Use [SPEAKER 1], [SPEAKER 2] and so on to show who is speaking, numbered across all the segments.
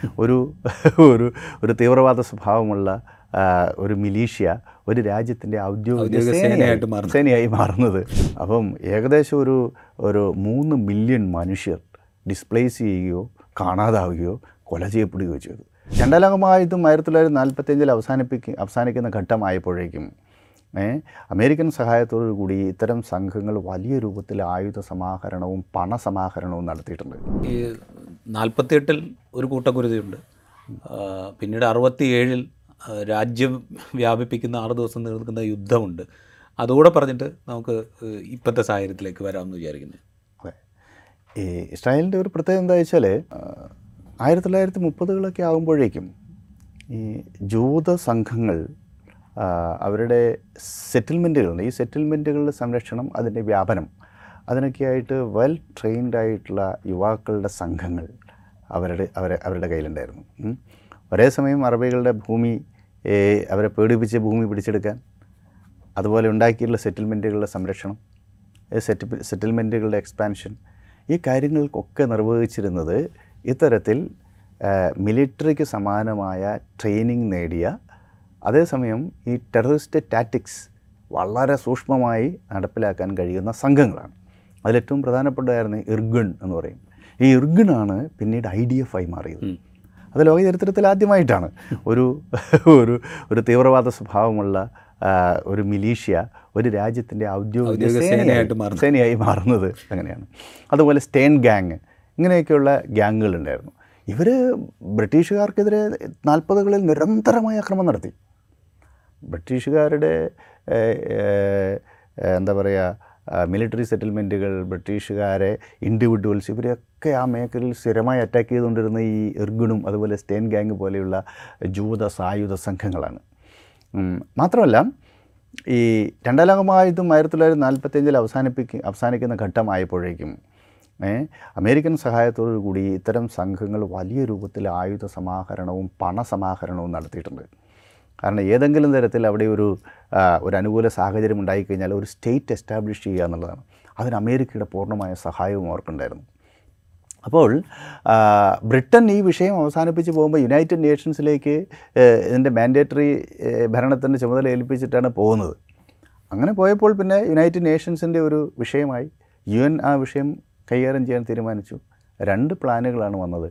[SPEAKER 1] ഒരു ഒരു ഒരു തീവ്രവാദ സ്വഭാവമുള്ള ഒരു മിലീഷ്യ ഒരു രാജ്യത്തിന്റെ ഔദ്യോഗിക
[SPEAKER 2] ഔദ്യോഗിക
[SPEAKER 1] സേനയായി
[SPEAKER 2] സേനയായിട്ട്.
[SPEAKER 1] സേനയായി മാറുന്നത് അപ്പം ഏകദേശം ഒരു ഒരു മൂന്ന് മില്യൺ മനുഷ്യർ ഡിസ്പ്ലേസ് ചെയ്യുകയോ കാണാതാവുകയോ കൊല ചെയ്യപ്പെടുകയോ ചെയ്തു രണ്ടാം ലോകമായതും ആയിരത്തി തൊള്ളായിരത്തി നാൽപ്പത്തിയഞ്ചിൽ അവസാനിപ്പിക്ക അവസാനിക്കുന്ന ഘട്ടമായപ്പോഴേക്കും അമേരിക്കൻ സഹായത്തോടു കൂടി ഇത്തരം സംഘങ്ങൾ വലിയ രൂപത്തിൽ ആയുധ സമാഹരണവും പണസമാഹരണവും നടത്തിയിട്ടുണ്ട്.
[SPEAKER 2] ഈ നാൽപ്പത്തിയെട്ടിൽ ഒരു കൂട്ടക്കുരുതിയുണ്ട്. പിന്നീട് അറുപത്തിയേഴിൽ രാജ്യം വ്യാപിപ്പിക്കുന്ന ആറ് ദിവസം നിൽക്കുന്ന യുദ്ധമുണ്ട്. അതുകൂടെ പറഞ്ഞിട്ട് നമുക്ക് ഇപ്പോഴത്തെ സാഹചര്യത്തിലേക്ക് വരാമെന്ന് വിചാരിക്കുന്നു.
[SPEAKER 1] അതെ. ഈ ഇസ്രായേലിന്റെ ഒരു പ്രത്യേകത എന്താ വെച്ചാൽ ആയിരത്തി തൊള്ളായിരത്തി മുപ്പതുകളൊക്കെ ആകുമ്പോഴേക്കും ഈ ജൂത സംഘങ്ങൾ അവരുടെ സെറ്റിൽമെന്റുകളുണ്ട്. ഈ സെറ്റിൽമെന്റുകളുടെ സംരക്ഷണം അതിന്റെ വ്യാപനം അതിനൊക്കെയായിട്ട് വെൽ ട്രെയിൻഡ് ആയിട്ടുള്ള യുവാക്കളുടെ സംഘങ്ങൾ അവരുടെ അവരെ അവരുടെ കയ്യിലുണ്ടായിരുന്നു. ഒരേ സമയം അറബികളുടെ ഭൂമി അവരെ പേടിപ്പിച്ച് ഭൂമി പിടിച്ചെടുക്കാൻ അതുപോലെ ഉണ്ടാക്കിയിട്ടുള്ള സെറ്റിൽമെന്റുകളുടെ സംരക്ഷണം സെറ്റ് സെറ്റിൽമെന്റുകളുടെ എക്സ്പാൻഷൻ ഈ കാര്യങ്ങൾക്കൊക്കെ നിർവഹിച്ചിരുന്നത് ഇത്തരത്തിൽ മിലിറ്ററിക്ക് സമാനമായ ട്രെയിനിങ് നേടിയ അതേസമയം ഈ ടെററിസ്റ്റ് ടാറ്റിക്സ് വളരെ സൂക്ഷ്മമായി നടപ്പിലാക്കാൻ കഴിയുന്ന സംഘങ്ങളാണ്. അതിലേറ്റവും പ്രധാനപ്പെട്ടതായിരുന്നു ഇർഗൺ എന്ന് പറയും. ഈ ഇർഗണാണ് പിന്നീട് ഐ ഡി എഫ് ആയി മാറിയത്. അത് ലോക ചരിത്രത്തിൽ ആദ്യമായിട്ടാണ്. ഒരു ഒരു ഒരു തീവ്രവാദ സ്വഭാവമുള്ള ഒരു മിലീഷ്യ ഒരു രാജ്യത്തിന്റെ ഔദ്യോഗിക
[SPEAKER 2] ഔദ്യോഗിക
[SPEAKER 1] സേനയായി
[SPEAKER 2] സേനയായിട്ട് മാറുന്നത്.
[SPEAKER 1] സേനയായി മാറുന്നത് അങ്ങനെയാണ്. അതുപോലെ സ്റ്റേൺ ഗാങ് ഇങ്ങനെയൊക്കെയുള്ള ഗ്യാങ്ങുകളുണ്ടായിരുന്നു ഇവർ ബ്രിട്ടീഷുകാർക്കെതിരെ നാൽപ്പതുകളിൽ നിരന്തരമായ ആക്രമണം നടത്തി. ബ്രിട്ടീഷുകാരുടെ എന്താ പറയുക മിലിറ്ററി സെറ്റിൽമെന്റുകൾ ബ്രിട്ടീഷുകാരെ ഇൻഡിവിജ്വൽസ് ഇവരെയൊക്കെ ആ മേഖലയിൽ സ്ഥിരമായി അറ്റാക്ക് ചെയ്തുകൊണ്ടിരുന്ന ഈ ഇർഗുണും അതുപോലെ സ്റ്റേൻ ഗാങ് പോലെയുള്ള ജൂത സായുധ സംഘങ്ങളാണ്. മാത്രമല്ല ഈ രണ്ടാം ലോകമായുധം ആയിരത്തി തൊള്ളായിരത്തി നാൽപ്പത്തിയഞ്ചിൽ അവസാനിപ്പിക്ക അവസാനിക്കുന്ന ഘട്ടമായപ്പോഴേക്കും അമേരിക്കൻ സഹായത്തോടു കൂടി ഇത്തരം സംഘങ്ങൾ വലിയ രൂപത്തിൽ ആയുധ സമാഹരണവും പണസമാഹരണവും നടത്തിയിട്ടുണ്ട്. കാരണം ഏതെങ്കിലും തരത്തിൽ അവിടെ ഒരു ഒരു അനുകൂല സാഹചര്യം ഉണ്ടായിക്കഴിഞ്ഞാൽ ഒരു സ്റ്റേറ്റ് എസ്റ്റാബ്ലിഷ് ചെയ്യുക എന്നുള്ളതാണ്. അതിന് അമേരിക്കയുടെ പൂർണമായ സഹായവും അവർക്കുണ്ടായിരുന്നു. അപ്പോൾ ബ്രിട്ടൻ ഈ വിഷയം അവസാനിപ്പിച്ച് പോകുമ്പോൾ യുണൈറ്റഡ് നേഷൻസിലേക്ക് ഇതിന്റെ മാൻഡേറ്ററി ഭരണത്തിന്റെ ചുമതല ഏൽപ്പിച്ചിട്ടാണ് പോകുന്നത്. അങ്ങനെ പോയപ്പോൾ പിന്നെ യുണൈറ്റഡ് നേഷൻസിന്റെ ഒരു വിഷയമായി യു എൻ ആ വിഷയം കൈകാര്യം ചെയ്യാൻ തീരുമാനിച്ചു. രണ്ട് പ്ലാനുകളാണ് വന്നത്.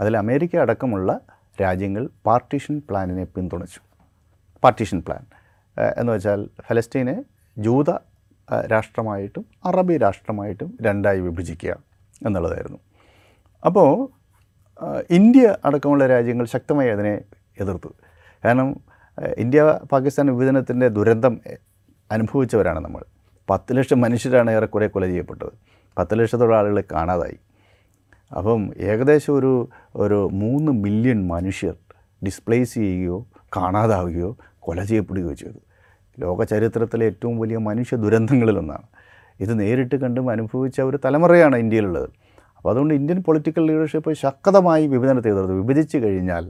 [SPEAKER 1] അതിൽ അമേരിക്ക അടക്കമുള്ള രാജ്യങ്ങൾ പാർട്ടീഷൻ പ്ലാനിനെ പിന്തുണച്ചു. പാർട്ടീഷൻ പ്ലാൻ എന്ന് വെച്ചാൽ ഫലസ്തീനെ ജൂത രാഷ്ട്രമായിട്ടും അറബി രാഷ്ട്രമായിട്ടും രണ്ടായി വിഭജിക്കുക എന്നുള്ളതായിരുന്നു. അപ്പോൾ ഇന്ത്യ അടക്കമുള്ള രാജ്യങ്ങൾ ശക്തമായി അതിനെ എതിർത്തു. കാരണം ഇന്ത്യ പാകിസ്ഥാൻ വിഭജനത്തിന്റെ ദുരന്തം അനുഭവിച്ചവരാണ് നമ്മൾ. പത്ത് ലക്ഷം മനുഷ്യരാണ് ഏറെക്കുറെ കൊല ചെയ്യപ്പെട്ടത്. പത്ത് ലക്ഷത്തോളം ആളുകളെ കാണാതായി. അപ്പം ഏകദേശം ഒരു ഒരു മൂന്ന് മില്യൺ മനുഷ്യർ ഡിസ്പ്ലേസ് ചെയ്യുകയോ കാണാതാവുകയോ കൊല ചെയ്യപ്പെടുകയോ ചെയ്തു ലോക ചരിത്രത്തിലെ ഏറ്റവും വലിയ മനുഷ്യ ദുരന്തങ്ങളിലൊന്നാണ്. ഇത് നേരിട്ട് കണ്ടും അനുഭവിച്ച ഒരു തലമുറയാണ് ഇന്ത്യയിലുള്ളത്. അപ്പോൾ അതുകൊണ്ട് ഇന്ത്യൻ പൊളിറ്റിക്കൽ ലീഡർഷിപ്പ് ശക്തമായി വിഭജനത്തെ എതിർത്തു വിഭജിച്ച് കഴിഞ്ഞാൽ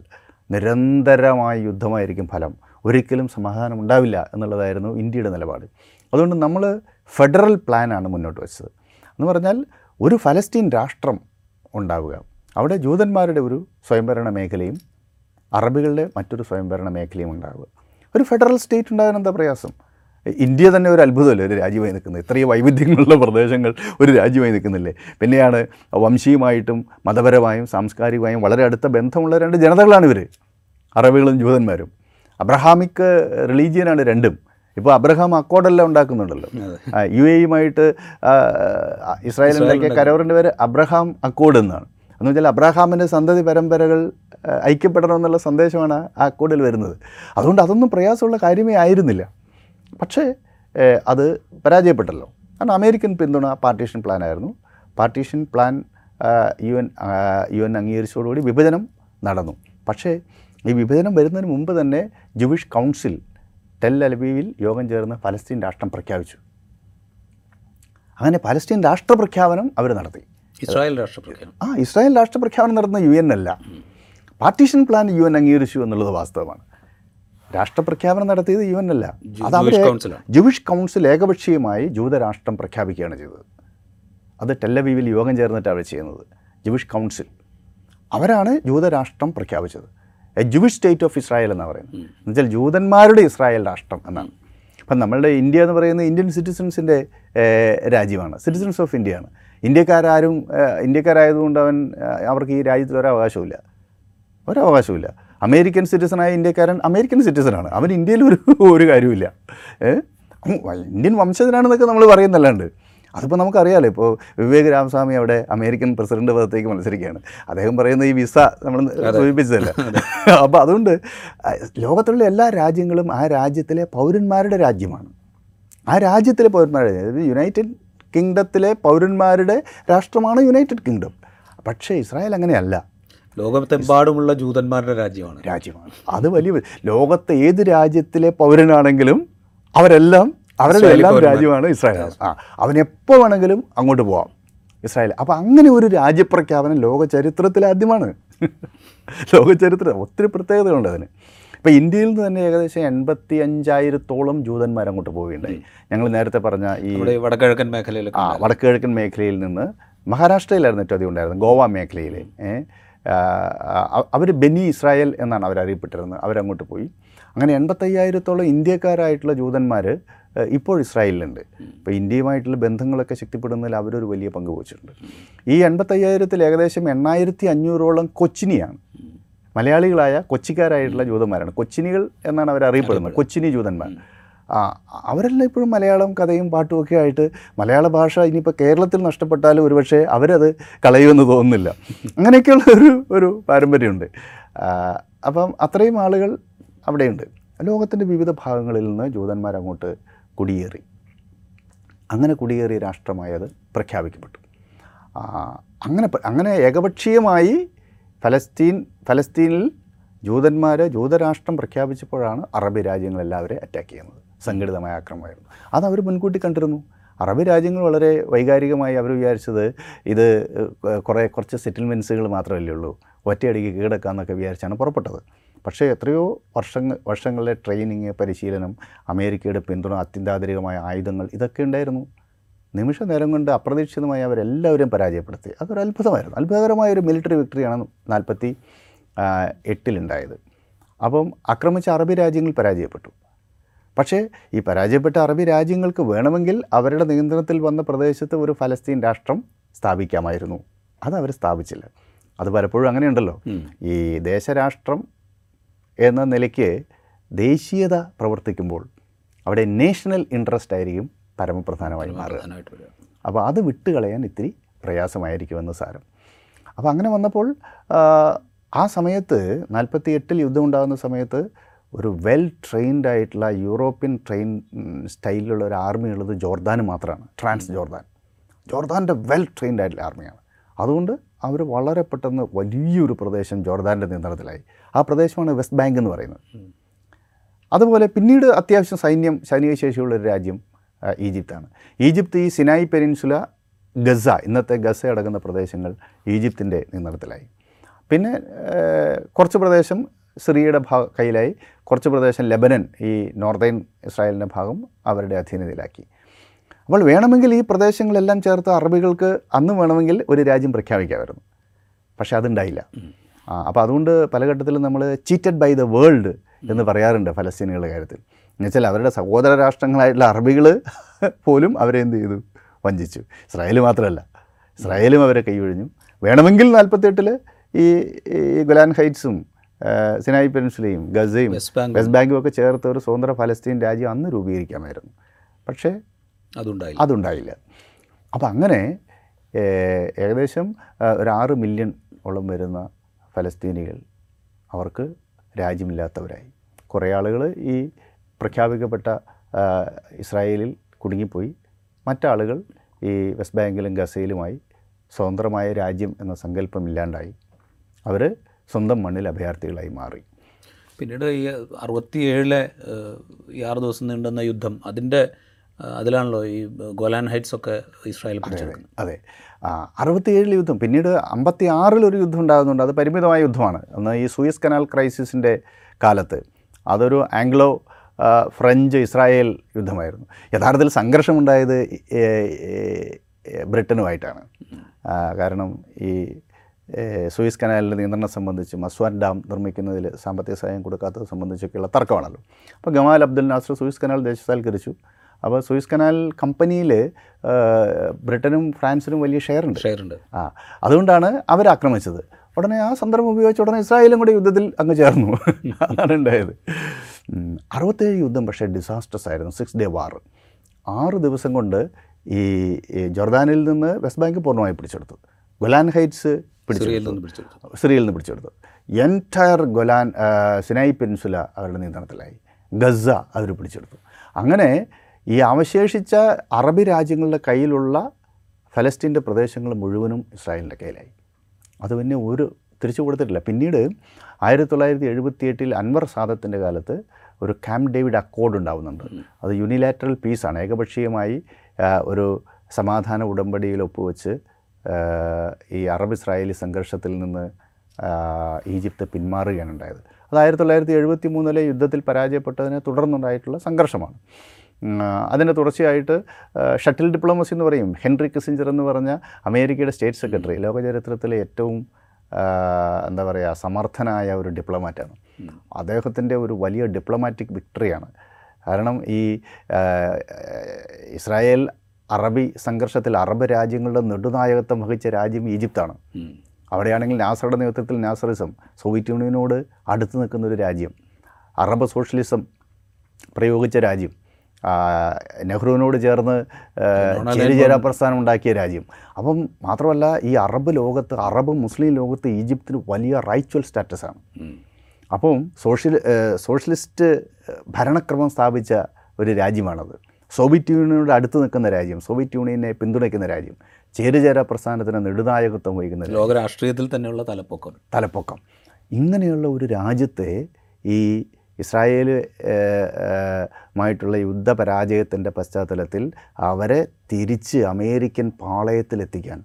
[SPEAKER 1] നിരന്തരമായ യുദ്ധമായിരിക്കും ഫലം. ഒരിക്കലും സമാധാനം ഉണ്ടാവില്ല എന്നുള്ളതായിരുന്നു ഇന്ത്യയുടെ നിലപാട്. അതുകൊണ്ട് നമ്മൾ ഫെഡറൽ പ്ലാനാണ് മുന്നോട്ട് വെച്ചത്. എന്ന് പറഞ്ഞാൽ ഒരു ഫലസ്തീൻ രാഷ്ട്രം ഉണ്ടാവുക. അവിടെ ജൂതന്മാരുടെ ഒരു സ്വയംഭരണ മേഖലയും അറബികളുടെ മറ്റൊരു സ്വയംഭരണ മേഖലയും ഉണ്ടാവുക. ഒരു ഫെഡറൽ സ്റ്റേറ്റ് ഉണ്ടാകാൻ എന്താ പ്രയാസം? ഇന്ത്യ തന്നെ ഒരു അത്ഭുതമല്ലേ? ഒരു രാജ്യമായി നിൽക്കുന്നത്. ഇത്രയും വൈവിധ്യങ്ങളുള്ള പ്രദേശങ്ങൾ ഒരു രാജ്യമായി നിൽക്കുന്നില്ലേ? പിന്നെയാണ് വംശീയമായിട്ടും മതപരമായും സാംസ്കാരികമായും വളരെ അടുത്ത ബന്ധമുള്ള രണ്ട് ജനതകളാണ് ഇവർ അറബികളും ജൂതന്മാരും. അബ്രഹാമിക് റിലീജിയനാണ് രണ്ടും. ഇപ്പോൾ അബ്രഹാം അക്കോഡെല്ലാം ഉണ്ടാക്കുന്നുണ്ടല്ലോ. യു എയുമായിട്ട് ഇസ്രായേൽ ഉണ്ടാക്കിയ കരാറിന്റെ പേര് അബ്രഹാം അക്കോഡ് എന്നാണ്. എന്ന് വെച്ചാൽ അബ്രാഹാമിന്റെ സന്തതി പരമ്പരകൾ ഐക്യപ്പെടണം ഐക്യപ്പെടണമെന്നുള്ള സന്ദേശമാണ് ആ കൂടുതൽ വരുന്നത്. അതുകൊണ്ട് അതൊന്നും പ്രയാസമുള്ള കാര്യമേ ആയിരുന്നില്ല. പക്ഷേ അത് പരാജയപ്പെട്ടല്ലോ. കാരണം അമേരിക്കൻ പിന്തുണ പാർട്ടീഷൻ പ്ലാൻ ആയിരുന്നു. Partition plan U N U N അംഗീകരിച്ചതോടുകൂടി വിഭജനം നടന്നു. പക്ഷേ ഈ വിഭജനം വരുന്നതിന് മുമ്പ് തന്നെ ജുവിഷ് കൗൺസിൽ ടെൽ അലബീവിൽ യോഗം ചേർന്ന് ഫലസ്തീൻ രാഷ്ട്രം പ്രഖ്യാപിച്ചു. അങ്ങനെ പലസ്തീൻ രാഷ്ട്രപ്രഖ്യാപനം അവർ നടത്തി.
[SPEAKER 2] ഇസ്രായേൽ രാഷ്ട്രപ്രഖ്യാപനം.
[SPEAKER 1] ആ ഇസ്രായേൽ രാഷ്ട്രപ്രഖ്യാപനം നടന്ന യു എൻ അല്ല. പാർട്ടീഷൻ പ്ലാൻ യു എൻ അംഗീകരിച്ചു എന്നുള്ളത് വാസ്തവമാണ്. രാഷ്ട്രപ്രഖ്യാപനം നടത്തിയത് യു എൻ അല്ല. അത്
[SPEAKER 2] ജൂയിഷ് കൗൺസിലാണ്.
[SPEAKER 1] ജുവിഷ് കൗൺസിൽ ഏകപക്ഷീയമായി ജൂതരാഷ്ട്രം പ്രഖ്യാപിക്കുകയാണ് ചെയ്തത്. അത് ടെല്ലവീവിൽ യോഗം ചേർന്നിട്ടാണ് അവർ ചെയ്യുന്നത്. Jewish council. അവരാണ് ജൂതരാഷ്ട്രം പ്രഖ്യാപിച്ചത്. A Jewish state of Israel എന്നാണ് പറയുന്നത്. എന്നുവെച്ചാൽ ജൂതന്മാരുടെ ഇസ്രായേൽ രാഷ്ട്രം എന്നാണ്. അപ്പം നമ്മളുടെ ഇന്ത്യ എന്ന് പറയുന്നത് ഇന്ത്യൻ സിറ്റിസൺസിന്റെ രാജ്യമാണ്. സിറ്റിസൺസ് ഓഫ് ഇന്ത്യ ഇന്ത്യയാണ് ഇന്ത്യക്കാരും ഇന്ത്യക്കാരായതുകൊണ്ട് അവൻ അവർക്ക് ഈ രാജ്യത്തിൽ ഒരവകാശമില്ല ഒരവകാശമില്ല അമേരിക്കൻ സിറ്റിസണായ ഇന്ത്യക്കാരൻ അമേരിക്കൻ സിറ്റിസണാണ്. അവൻ ഇന്ത്യയിൽ ഒരു ഒരു കാര്യമില്ല ഇന്ത്യൻ വംശജനാണെന്നൊക്കെ നമ്മൾ പറയുന്നല്ലാണ്ട്. അതിപ്പോൾ നമുക്കറിയാലോ ഇപ്പോൾ വിവേക് രാമസ്വാമി അവിടെ അമേരിക്കൻ പ്രസിഡന്റ് പദത്തേക്ക് മത്സരിക്കുകയാണ്. അദ്ദേഹം പറയുന്ന ഈ വിസ നമ്മൾ സൂചിപ്പിച്ചതല്ല? അപ്പോൾ അതുകൊണ്ട് ലോകത്തുള്ള എല്ലാ രാജ്യങ്ങളും ആ രാജ്യത്തിലെ പൗരന്മാരുടെ രാജ്യമാണ്. ആ രാജ്യത്തിലെ പൗരന്മാരുടെ അതായത് യുണൈറ്റഡ് കിങ്ഡത്തിലെ പൗരന്മാരുടെ രാഷ്ട്രമാണ് യുണൈറ്റഡ് കിങ്ഡം. പക്ഷേ ഇസ്രായേൽ അങ്ങനെയല്ല.
[SPEAKER 2] ലോകത്തെമ്പാടുമുള്ള ജൂതന്മാരുടെ രാജ്യമാണ്.
[SPEAKER 1] രാജ്യമാണ്. അത് വലിയ ലോകത്തെ ഏത് രാജ്യത്തിലെ പൗരനാണെങ്കിലും അവരെല്ലാം അവരുടെ എല്ലാം. രാജ്യമാണ് ഇസ്രായേൽ. ആ. അവൻ എപ്പോൾ വേണമെങ്കിലും അങ്ങോട്ട് പോവാം. ഇസ്രായേൽ. അപ്പോൾ അങ്ങനെ ഒരു രാജ്യപ്രഖ്യാപനം ലോക ചരിത്രത്തിൽ ആദ്യമാണ്. ലോക ചരിത്രം ഒത്തിരി പ്രത്യേകതകളുണ്ട് അതിന്. ഇപ്പോൾ ഇന്ത്യയിൽ നിന്ന് തന്നെ ഏകദേശം എൺപത്തി അഞ്ചായിരത്തോളം ജൂതന്മാർ അങ്ങോട്ട് പോവുകയുണ്ടായി. ഞങ്ങൾ നേരത്തെ പറഞ്ഞ ഈ
[SPEAKER 2] വടക്കിഴക്കൻ മേഖലയിൽ
[SPEAKER 1] ആ വടക്കിഴക്കൻ മേഖലയിൽ നിന്ന് മഹാരാഷ്ട്രയിലായിരുന്നു ഏറ്റവും അധികം ഉണ്ടായിരുന്നത് ഗോവ മേഖലയിൽ അവർ ബെനി ഇസ്രായേൽ എന്നാണ് അവർ അറിയപ്പെട്ടിരുന്നത് അവരങ്ങോട്ട് പോയി. അങ്ങനെ എൺപത്തയ്യായിരത്തോളം ഇന്ത്യക്കാരായിട്ടുള്ള ജൂതന്മാർ ഇപ്പോൾ ഇസ്രായേലിലുണ്ട്. ഇപ്പോൾ ഇന്ത്യയുമായിട്ടുള്ള ബന്ധങ്ങളൊക്കെ ശക്തിപ്പെടുന്നതിൽ അവരൊരു വലിയ പങ്ക് വഹിച്ചിട്ടുണ്ട്. ഈ എൺപത്തയ്യായിരത്തിൽ ഏകദേശം എണ്ണായിരത്തി അഞ്ഞൂറോളം കൊച്ചിനിയാണ് മലയാളികളായ കൊച്ചിക്കാരായിട്ടുള്ള ജൂതന്മാരാണ്. കൊച്ചിനികൾ എന്നാണ് അവർ അറിയപ്പെടുന്നത്. കൊച്ചിനി ജൂതന്മാർ. ആ അവരെല്ലാം ഇപ്പോഴും മലയാളം കഥയും പാട്ടും ഒക്കെ ആയിട്ട് മലയാള ഭാഷ ഇനിയിപ്പോൾ കേരളത്തിൽ നഷ്ടപ്പെട്ടാലും ഒരുപക്ഷെ അവരത് കളയുമെന്ന് തോന്നുന്നില്ല. അങ്ങനെയൊക്കെയുള്ള ഒരു ഒരു പാരമ്പര്യമുണ്ട്. അപ്പം അത്രയും ആളുകൾ അവിടെയുണ്ട്. ലോകത്തിന്റെ വിവിധ ഭാഗങ്ങളിൽ നിന്ന് ജൂതന്മാർ അങ്ങോട്ട് കുടിയേറി. അങ്ങനെ കുടിയേറിയ രാഷ്ട്രമായത് പ്രഖ്യാപിക്കപ്പെട്ടു. അങ്ങനെ അങ്ങനെ ഏകപക്ഷീയമായി ഫലസ്തീൻ ഫലസ്തീനിൽ ജൂതന്മാർ ജൂതരാഷ്ട്രം പ്രഖ്യാപിച്ചപ്പോഴാണ് അറബ് രാജ്യങ്ങളെല്ലാവരെ അറ്റാക്ക് ചെയ്യുന്നത്. സംഘടിതമായ ആക്രമണമായിരുന്നു. അത് മുൻകൂട്ടി കണ്ടിരുന്നു. അറബ് രാജ്യങ്ങൾ വളരെ വൈകാരികമായി അവർ വിചാരിച്ചത് ഇത് കുറേ കുറച്ച് സെറ്റിൽമെന്റ്സുകൾ മാത്രമല്ലേ ഉള്ളൂ. ഒറ്റയടിക്ക് കീഴടക്കാമെന്നൊക്കെ വിചാരിച്ചാണ് പുറപ്പെട്ടത്. പക്ഷേ എത്രയോ വർഷങ്ങൾ വർഷങ്ങളിലെ ട്രെയിനിങ് പരിശീലനം അമേരിക്കയുടെ പിന്തുണ അത്യന്താധുനികമായ ആയുധങ്ങൾ ഇതൊക്കെ ഉണ്ടായിരുന്നു. നിമിഷ നേരം കൊണ്ട് അപ്രതീക്ഷിതമായി അവരെല്ലാവരും പരാജയപ്പെടുത്തി. അതൊരു അത്ഭുതമായിരുന്നു. അത്ഭുതകരമായ ഒരു മിലിറ്ററി വിക്ടറിയാണ് നാൽപ്പത്തി എട്ടിലുണ്ടായത് അപ്പം ആക്രമിച്ച അറബി രാജ്യങ്ങൾ പരാജയപ്പെട്ടു. പക്ഷേ ഈ പരാജയപ്പെട്ട അറബി രാജ്യങ്ങൾക്ക് വേണമെങ്കിൽ അവരുടെ നിയന്ത്രണത്തിൽ വന്ന പ്രദേശത്ത് ഒരു ഫലസ്തീൻ രാഷ്ട്രം സ്ഥാപിക്കാമായിരുന്നു. അത് അവർ സ്ഥാപിച്ചില്ല. അത് പലപ്പോഴും അങ്ങനെയുണ്ടല്ലോ. ഈ ദേശരാഷ്ട്രം എന്ന നിലയ്ക്ക് ദേശീയത പ്രവർത്തിക്കുമ്പോൾ അവിടെ നേഷണൽ ഇൻട്രസ്റ്റ് ആയിരിക്കും പരമപ്രധാനമായി മാറുക. അപ്പോൾ അത് വിട്ടുകളയാൻ ഇത്തിരി പ്രയാസമായിരിക്കുമെന്ന് സാരം. അപ്പോൾ അങ്ങനെ വന്നപ്പോൾ ആ, സമയത്ത് നാൽപ്പത്തി എട്ടിൽ യുദ്ധം ഉണ്ടാകുന്ന സമയത്ത് ഒരു വെൽ ട്രെയിൻഡ് ആയിട്ടുള്ള യൂറോപ്യൻ ട്രെയിൻ സ്റ്റൈലിലുള്ള ഒരു ആർമി ഉള്ളത് ജോർദാന് മാത്രമാണ്. Trans Jordan. ജോർദാന്റെ വെൽ ട്രെയിൻഡ് ആയിട്ടുള്ള ആർമിയാണ് അതുകൊണ്ട് അവർ വളരെ പെട്ടെന്ന് വലിയൊരു പ്രദേശം ജോർദാന്റെ നിയന്ത്രണത്തിലായി. ആ പ്രദേശമാണ് വെസ്റ്റ് ബാങ്ക് എന്ന് പറയുന്നത്. അതുപോലെ പിന്നീട് അത്യാവശ്യം സൈന്യം സൈനിക ശേഷിയുള്ള ഒരു രാജ്യം ഈജിപ്താണ്. ഈജിപ്ത് ഈ സിനായി പെനിൻസുല ഗസ ഇന്നത്തെ ഗസ അടങ്ങുന്ന പ്രദേശങ്ങൾ ഈജിപ്തിന്റെ നിയന്ത്രണത്തിലായി. പിന്നെ കുറച്ച് പ്രദേശം സിറിയയുടെ ഭാഗ കയ്യിലായി. കുറച്ച് പ്രദേശം ലെബനൻ ഈ നോർത്തേൺ ഇസ്രായേലിന്റെ ഭാഗം അവരുടെ അധീനതയിലാക്കി. അപ്പോൾ വേണമെങ്കിൽ ഈ പ്രദേശങ്ങളെല്ലാം ചേർത്ത് അറബികൾക്ക് അന്ന് വേണമെങ്കിൽ ഒരു രാജ്യം പ്രഖ്യാപിക്കാമായിരുന്നു. പക്ഷേ അതുണ്ടായില്ല. ആ, അപ്പോൾ അതുകൊണ്ട് പല ഘട്ടത്തിലും നമ്മൾ ചീറ്റഡ് ബൈ ദ വേൾഡ് എന്ന് പറയാറുണ്ട് ഫലസ്തീനികളുടെ കാര്യത്തിൽ. എന്നുവെച്ചാൽ അവരുടെ സഹോദര രാഷ്ട്രങ്ങളായിട്ടുള്ള അറബികൾ പോലും അവരെ എന്ത് ചെയ്തു? വഞ്ചിച്ചു. ഇസ്രായേൽ മാത്രമല്ല. ഇസ്രായേലും അവരെ കൈയൊഴിഞ്ഞു. വേണമെങ്കിൽ നാൽപ്പത്തെട്ടിൽ ഈ ഈ ഗുലാൻ ഹൈറ്റ്സും സിനായി പെൻസിലെയും ഗസയും
[SPEAKER 2] വെസ്റ്റ്
[SPEAKER 1] വെസ്റ്റ് ബാങ്കും ഒക്കെ ചേർത്ത് ഒരു സ്വതന്ത്ര ഫലസ്തീൻ രാജ്യം അന്ന് രൂപീകരിക്കാമായിരുന്നു. പക്ഷേ
[SPEAKER 2] അതുണ്ടായില്ല.
[SPEAKER 1] അതുണ്ടായില്ല. അപ്പം അങ്ങനെ ഏകദേശം ഒരു ആറ് മില്യൺ ഓളം വരുന്ന ഫലസ്തീനികൾ അവർക്ക് രാജ്യമില്ലാത്തവരായി. കുറേ ആളുകൾ ഈ പ്രഖ്യാപിക്കപ്പെട്ട ഇസ്രായേലിൽ കുടുങ്ങിപ്പോയി. മറ്റാളുകൾ ഈ വെസ്റ്റ് ബാങ്കിലും ഗസയിലുമായി സ്വതന്ത്രമായ രാജ്യം എന്ന സങ്കല്പം ഇല്ലാണ്ടായി അവർ സ്വന്തം മണ്ണിൽ അഭയാർത്ഥികളായി മാറി.
[SPEAKER 2] പിന്നീട് ഈ അറുപത്തിയേഴിലെ ഈ ആറ് ദിവസം നീണ്ടുന്ന യുദ്ധം അതിന്റെ അതിലാണല്ലോ ഈ ഗോലാൻ ഹൈറ്റ്സ് ഒക്കെ ഇസ്രായേൽ പിടിച്ചെടുക്കുന്നത്.
[SPEAKER 1] അതെ. അറുപത്തിയേഴിൽ യുദ്ധം പിന്നീട് അമ്പത്തി ആറിൽ ഒരു യുദ്ധം ഉണ്ടാകുന്നുണ്ട്. അത് പരിമിതമായ യുദ്ധമാണ്. അന്ന് ഈ സൂയസ് കനാൽ ക്രൈസിസിന്റെ കാലത്ത് അതൊരു ആംഗ്ലോ ഫ്രഞ്ച് ഇസ്രായേൽ യുദ്ധമായിരുന്നു. യഥാർത്ഥത്തിൽ സംഘർഷമുണ്ടായത് ബ്രിട്ടനുമായിട്ടാണ്. കാരണം ഈ സൂയിസ് കനാലിന്റെ നിയന്ത്രണം സംബന്ധിച്ച് മസ്വാൻ ഡാം നിർമ്മിക്കുന്നതിൽ സാമ്പത്തിക സഹായം കൊടുക്കാത്തത് സംബന്ധിച്ചൊക്കെയുള്ള തർക്കമാണല്ലോ. അപ്പോൾ Gamal Abdul Nasser Suez canal ദേശസാൽക്കരിച്ചു. അപ്പോൾ സൂയിസ് കനാൽ കമ്പനിയിൽ ബ്രിട്ടനും ഫ്രാൻസിനും വലിയ ഷെയർ ഉണ്ട്.
[SPEAKER 2] ഷെയർ ഉണ്ട്.
[SPEAKER 1] ആ അതുകൊണ്ടാണ് അവർ ആക്രമിച്ചത്. ഉടനെ ആ സന്ദർഭം ഉപയോഗിച്ച് ഉടനെ ഇസ്രായേലും കൂടി യുദ്ധത്തിൽ അങ്ങ് ചേർന്നു. അതാണ് ഉണ്ടായത്. അറുപത്തേഴ് യുദ്ധം പക്ഷേ ഡിസാസ്റ്റസ് ആയിരുന്നു. സിക്സ് ഡേ വാർ ആറ് ദിവസം കൊണ്ട് ഈ ജോർദാനിൽ നിന്ന് വെസ്റ്റ് ബാങ്ക് പൂർണമായി പിടിച്ചെടുത്തു. ഗൊലാൻ ഹൈറ്റ്സ് പിടിച്ചെടുത്തു.
[SPEAKER 2] പിടിച്ചെടുത്തു.
[SPEAKER 1] സിറിയയിൽ നിന്ന് പിടിച്ചെടുത്തു. എന്റയർ ഗൊലാൻ സിനായി പെൻസുല അവരുടെ നിയന്ത്രണത്തിലായി. ഗസ അവർ പിടിച്ചെടുത്തു. അങ്ങനെ ഈ അവശേഷിച്ച അറബി രാജ്യങ്ങളുടെ കയ്യിലുള്ള ഫലസ്തീന്റെ പ്രദേശങ്ങൾ മുഴുവനും ഇസ്രായേലിന്റെ കയ്യിലായി. അത് പിന്നെ ഒരു തിരിച്ചു കൊടുത്തിട്ടില്ല. പിന്നീട് ആയിരത്തി തൊള്ളായിരത്തി എഴുപത്തി എട്ടിൽ അൻവർ സാദത്തിന്റെ കാലത്ത് ഒരു ക്യാമ്പ് ഡേവിഡ് അക്കോർഡ് ഉണ്ടാവുന്നുണ്ട്. അത് യൂണിലാറ്ററൽ പീസാണ്. ഏകപക്ഷീയമായി ഒരു സമാധാന ഉടമ്പടിയിൽ ഒപ്പുവെച്ച് ഈ അറബ് ഇസ്രായേലി സംഘർഷത്തിൽ നിന്ന് ഈജിപ്ത് പിന്മാറുകയാണ് ഉണ്ടായത്. അത് ആയിരത്തി തൊള്ളായിരത്തി എഴുപത്തി മൂന്നിലെ യുദ്ധത്തിൽ പരാജയപ്പെട്ടതിനെ തുടർന്നുണ്ടായിട്ടുള്ള സംഘർഷമാണ്. അതിന്റെ തുടർച്ചയായിട്ട് ഷട്ടിൽ ഡിപ്ലോമസി എന്ന് പറയും. ഹെൻറി കിസിഞ്ചർ എന്ന് പറഞ്ഞ അമേരിക്കയുടെ സ്റ്റേറ്റ് സെക്രട്ടറി. ലോക ചരിത്രത്തിലെ ഏറ്റവും എന്താ പറയുക സമർത്ഥനായ ഒരു ഡിപ്ലോമാറ്റാണ്. അദ്ദേഹത്തിന്റെ ഒരു വലിയ ഡിപ്ലോമാറ്റിക് വിക്ടറിയാണ്. കാരണം ഈ ഇസ്രായേൽ അറബി സംഘർഷത്തിൽ അറബ് രാജ്യങ്ങളുടെ നെടുനായകത്വം വഹിച്ച രാജ്യം ഈജിപ്താണ്. അവിടെയാണെങ്കിൽ നാസറുടെ നേതൃത്വത്തിൽ നാസറിസം സോവിയറ്റ് യൂണിയനോട് അടുത്ത് നിൽക്കുന്ന ഒരു രാജ്യം. അറബ് സോഷ്യലിസം പ്രയോഗിച്ച രാജ്യം. നെഹ്റുവിനോട് ചേർന്ന് ചേരിചേരാ പ്രസ്ഥാനം ഉണ്ടാക്കിയ രാജ്യം. അപ്പം മാത്രമല്ല ഈ അറബ് ലോകത്ത് അറബ് മുസ്ലിം ലോകത്ത് ഈജിപ്തിന് വലിയ റൈച്വൽ സ്റ്റാറ്റസാണ്. അപ്പം സോഷ്യൽ സോഷ്യലിസ്റ്റ് ഭരണക്രമം സ്ഥാപിച്ച ഒരു രാജ്യമാണത്. സോവിയറ്റ് യൂണിയനോട് അടുത്ത് നിൽക്കുന്ന രാജ്യം സോവിയറ്റ് യൂണിയനെ പിന്തുണയ്ക്കുന്ന രാജ്യം ചേരുചേര പ്രസ്ഥാനത്തിന് നെടുനായകത്വം വഹിക്കുന്ന ലോകരാഷ്ട്രീയത്തിൽ
[SPEAKER 2] ലോക രാഷ്ട്രീയത്തിൽ തന്നെയുള്ള തലപ്പൊക്കം.
[SPEAKER 1] തലപ്പൊക്കം. ഇങ്ങനെയുള്ള ഒരു രാജ്യത്തെ ഈ ഇസ്രായേൽ മായിട്ടുള്ള യുദ്ധ പരാജയത്തിന്റെ യുദ്ധപരാജയത്തിന്റെ പശ്ചാത്തലത്തിൽ അവരെ തിരിച്ച് അമേരിക്കൻ പാളയത്തിലെത്തിക്കാൻ